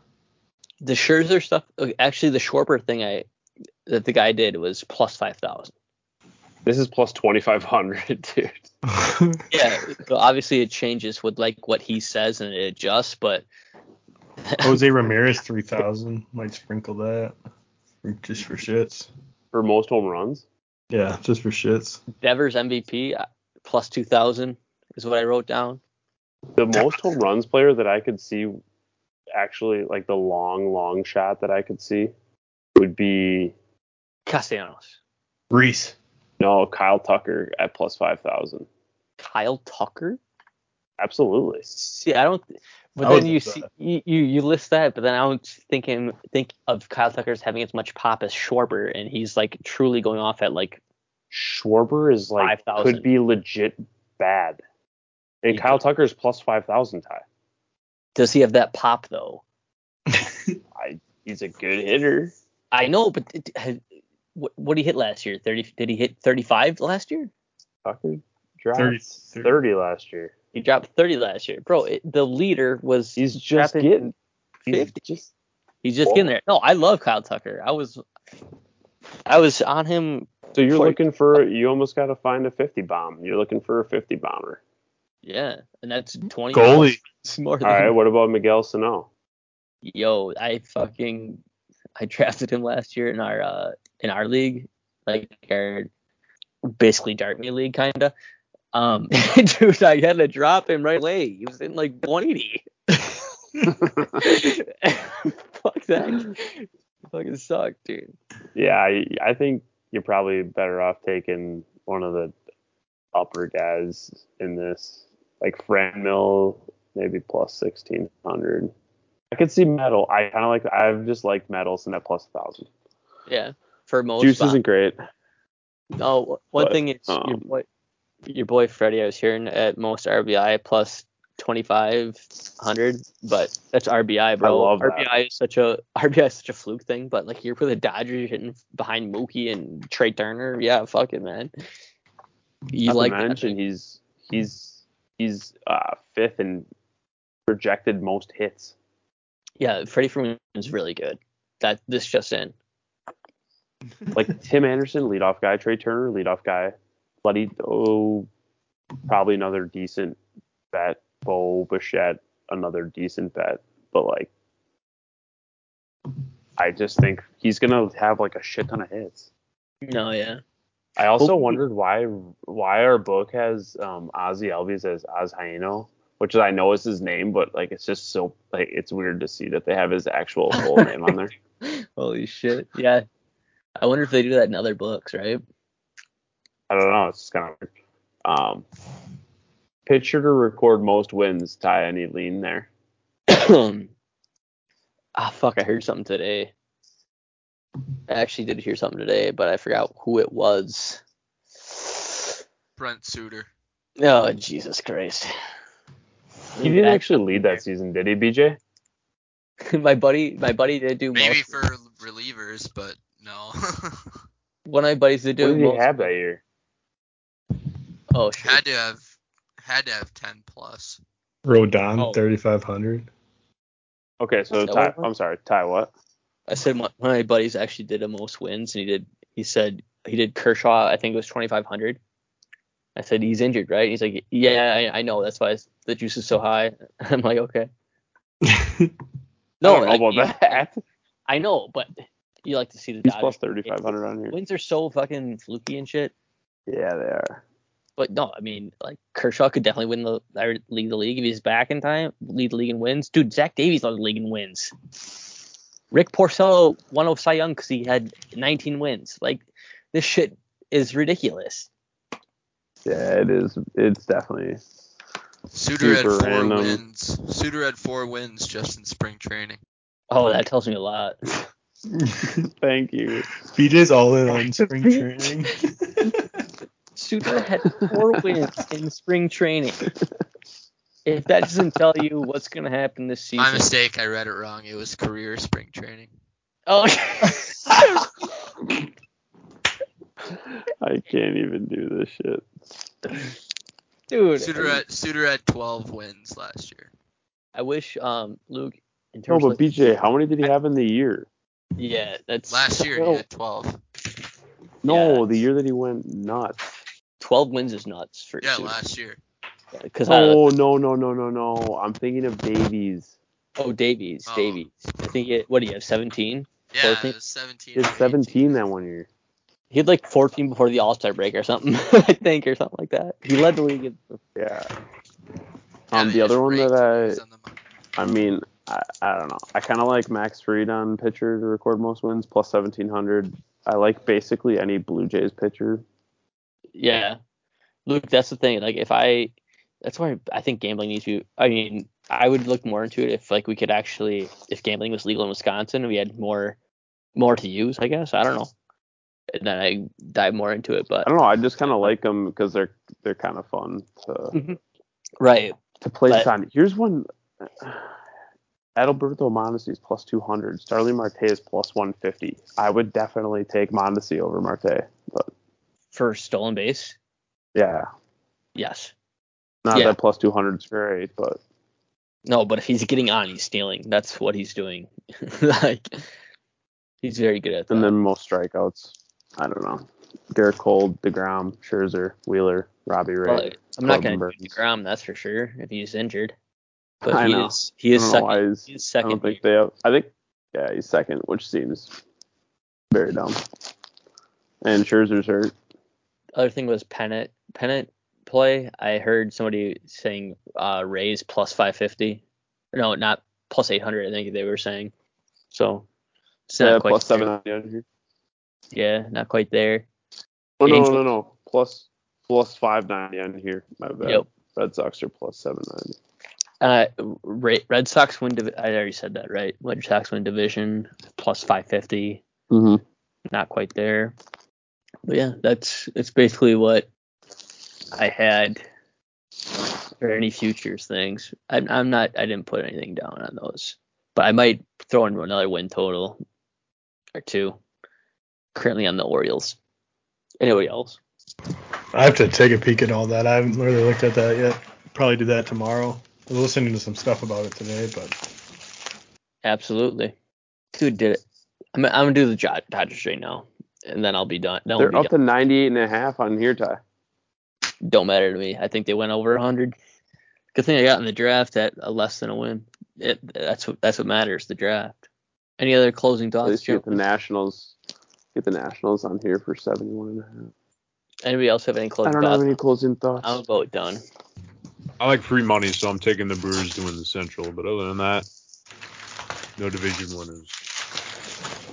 The Scherzer stuff. Actually, the Schwarber thing I that the guy did was plus five thousand. This is plus twenty five hundred, dude. Yeah. so obviously it changes with like what he says and it adjusts, but Jose Ramirez, three thousand. Might sprinkle that, for- just for shits. For most home runs. Yeah, just for shits. Devers MVP plus two thousand is what I wrote down. The most home runs player that I could see, actually, like the long, long shot that I could see, would be Castellanos. Reese. no Kyle Tucker at plus five thousand. Kyle Tucker. Absolutely. See, I don't. But I then you see that. you, you you list that, but then I don't think him think of Kyle Tucker as having as much pop as Schwarber, and he's like truly going off at like Schwarber is like 5,000. could be legit bad, and He Kyle could. Tucker is plus five thousand. Ty, does he have that pop though? I he's a good hitter. I know, but it, has, what what did he hit last year? Thirty? Did he hit thirty five last year? Tucker dropped 30 30, last year. He dropped thirty last year, bro. It, the leader was He's just dropping getting. He's 50. just He's just getting there. No, I love Kyle Tucker. I was I was on him. so you're For- looking for you almost got to find a 50 bomb. You're looking for a 50 bomber. Yeah, and that's twenty Goalie. more All than right, what about Miguel Sano? yo, I fucking I drafted him last year in our uh in our league, like our basically dart me league kinda. Um dude, I had to drop him right away. He was in like 180. Fuck that. Fucking sucked, dude. Yeah, I, I think you're probably better off taking one of the upper guys in this, like Franmil, maybe plus 1600. I could see Metal. I kind of like. I've just liked Metals in that plus thousand. Yeah. For most Juice isn't great. No, one But, thing is your um, boy, your boy Freddie. I was hearing at most RBI plus twenty five hundred, but that's RBI, bro. love. RBI is such a RBI is such a fluke thing. But like you're for the Dodgers hitting behind Mookie and Trey Turner, yeah, fuck it, man. You Not like to that? mention he's he's he's uh, fifth in projected most hits. Yeah, Freddie Freeman is really good. That this just in. Like Tim Anderson, leadoff guy. Trey Turner, leadoff guy. Bloody oh, probably another decent bet. Bo Bichette, another decent bet. But like, I just think he's gonna have like a shit ton of hits. No, yeah. I also wondered why why our book has um, Ozzie Albies as Ozhaino, which I know is his name, but like it's just so like it's weird to see that they have his actual full name on there. Holy shit. Yeah. I wonder if they do that in other books, right? I don't know. It's kind of weird. Um, pitcher to record most wins. Ty, any lean there? ah, fuck. I heard something today. I actually did hear something today, but I forgot who it was. Brent Suter. Oh, Jesus Christ. He didn't actually lead that season, did he, BJ? my buddy, my buddy did do Maybe most. for relievers, but no. One of my buddies did What do did he most. have that year? Oh shit. had to have had to have ten plus. Rodon, Oh. 3,500. Okay, so Ty, what it was? I'm sorry, Ty, what? I said my, one of my buddies actually did the most wins, and he did. He said he did Kershaw. I think it was 2,500. I said he's injured, right? He's like, yeah, I, I know. That's why the juice is so high. I'm like, okay. No, I like, about you- that. I know, but you like to see the He's Dodgers. plus 3,500 on here. Wins are so fucking fluky and shit. Yeah, they are. But no, I mean, like Kershaw could definitely win the or lead the league if he's back in time. Lead the league in wins, dude. Zach Davies led the league in wins. Rick Porcello won over Cy Young because he had 19 wins. Like this shit is ridiculous. Yeah, it is. It's definitely. Suter had four random. wins. Suter had four wins just in spring training. Oh, that tells me a lot. Thank you. BJ's all in on spring training. Suter had four wins in spring training. If that doesn't tell you what's gonna happen this season, My mistake. I read it wrong. It was career spring training. oh, I can't even do this shit. dude, Suter had Suter had 12 wins last year. I wish um Luke in No, but of BJ, how many did he have in the year? yeah, that's Last year he had 12. No, Yeah. the year that he went nuts. 12 wins is nuts for Yeah, Suter. last year. Because Oh no no no no no! I'm thinking of Davies. oh Davies, Oh. Davies. I think he had, what do you have 17? Yeah, 14? it was 17. He had 17 that one year. He had like 14 before the All Star break or something, I think, or something like that. He led the league. In, Yeah. 18. Um, Yeah, the other one that wins on. I, I mean, I, I don't know. I kind of like Max Fried on pitcher to record most wins plus 1700. I like basically any Blue Jays pitcher. Yeah, Luke, that's the thing. Like if I, that's why I think gambling needs to. I mean, I would look more into it if like we could actually, if gambling was legal in Wisconsin, we had more, more to use. I guess I don't know. And then I dive more into it, but I don't know. I just kind of like them because they're they're kind of fun to mm-hmm. right. to place But- on. Here's one. Uh, Adalberto Mondesi is plus 200. Starling Marte is plus 150. I would definitely take Mondesi over Marte, For stolen base, yeah, yes. not Yeah. that plus 200 is great, but No, but if he's getting on, he's stealing. That's what he's doing. like he's very good at that. and then most strikeouts. I don't know. Gerrit Cole, Degrom, Scherzer, Wheeler, Robbie Ray. Well, I'm not going to. Degrom, that's for sure, if he's injured. But I he know. is he is second. he's, He's I second. don't think they have. I think yeah, he's second, which seems very dumb. And Scherzer's hurt. Other thing was pennant pennant play. I heard somebody saying uh Rays plus 550. No, not plus 800. I think they were saying. So it's not Yeah, quite plus there. seven on here. Yeah, not quite there. Oh no, no, no, plus plus five ninety on here. My bad. Yep. Red Sox are plus seven ninety. Uh, Red Sox win. Div- I already said that, right? Red Sox win division plus 550. Mm-hmm. not quite there. But yeah, that's it's basically what I had for any futures things. I'm, I'm not I didn't put anything down on those, but I might throw in another win total or two. Currently on the Orioles. Anybody else? I have to take a peek at all that. I haven't really looked at that yet. Probably do that tomorrow. I was listening to some stuff about it today, but Absolutely. Dude did it. I'm, I'm gonna do the Dodgers right now, and then I'll be done. Then They're be up done. to ninety eight and a half on here, Ty. don't matter to me. I think they went over 100. Good thing I got in the draft at a less than a win. It, that's what that's what matters. The draft. Any other closing At thoughts? least you get the? Nationals. Get the Nationals on here for 71 and a half. Anybody else have any closing? Thoughts? I closing don't thoughts? have any closing thoughts. I'm about done. I like free money, so I'm taking the Brewers to win the Central. But other than that, no division winners.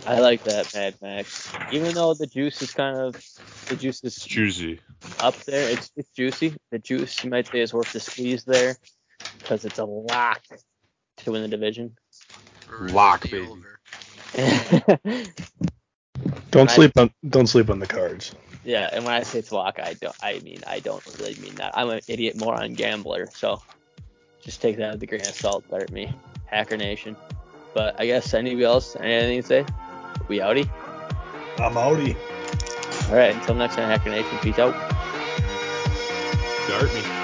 I like that, Mad Max. Even though the juice is kind of the juice is juicy. up there, it's it's juicy. The juice you might say is worth the squeeze there because it's a lock to win the division. Lock, the baby. Don't I- sleep on don't sleep on the cards. yeah, and when I say it's lock, I don't. I mean I don't really mean that. I'm an idiot moron gambler, so just take that with a grain of salt. There at me, Hacker Nation. But I guess anybody else, anything to say? We outie. I'm outie. All right, until next time, Hacker Nation. Peace out. Dart me.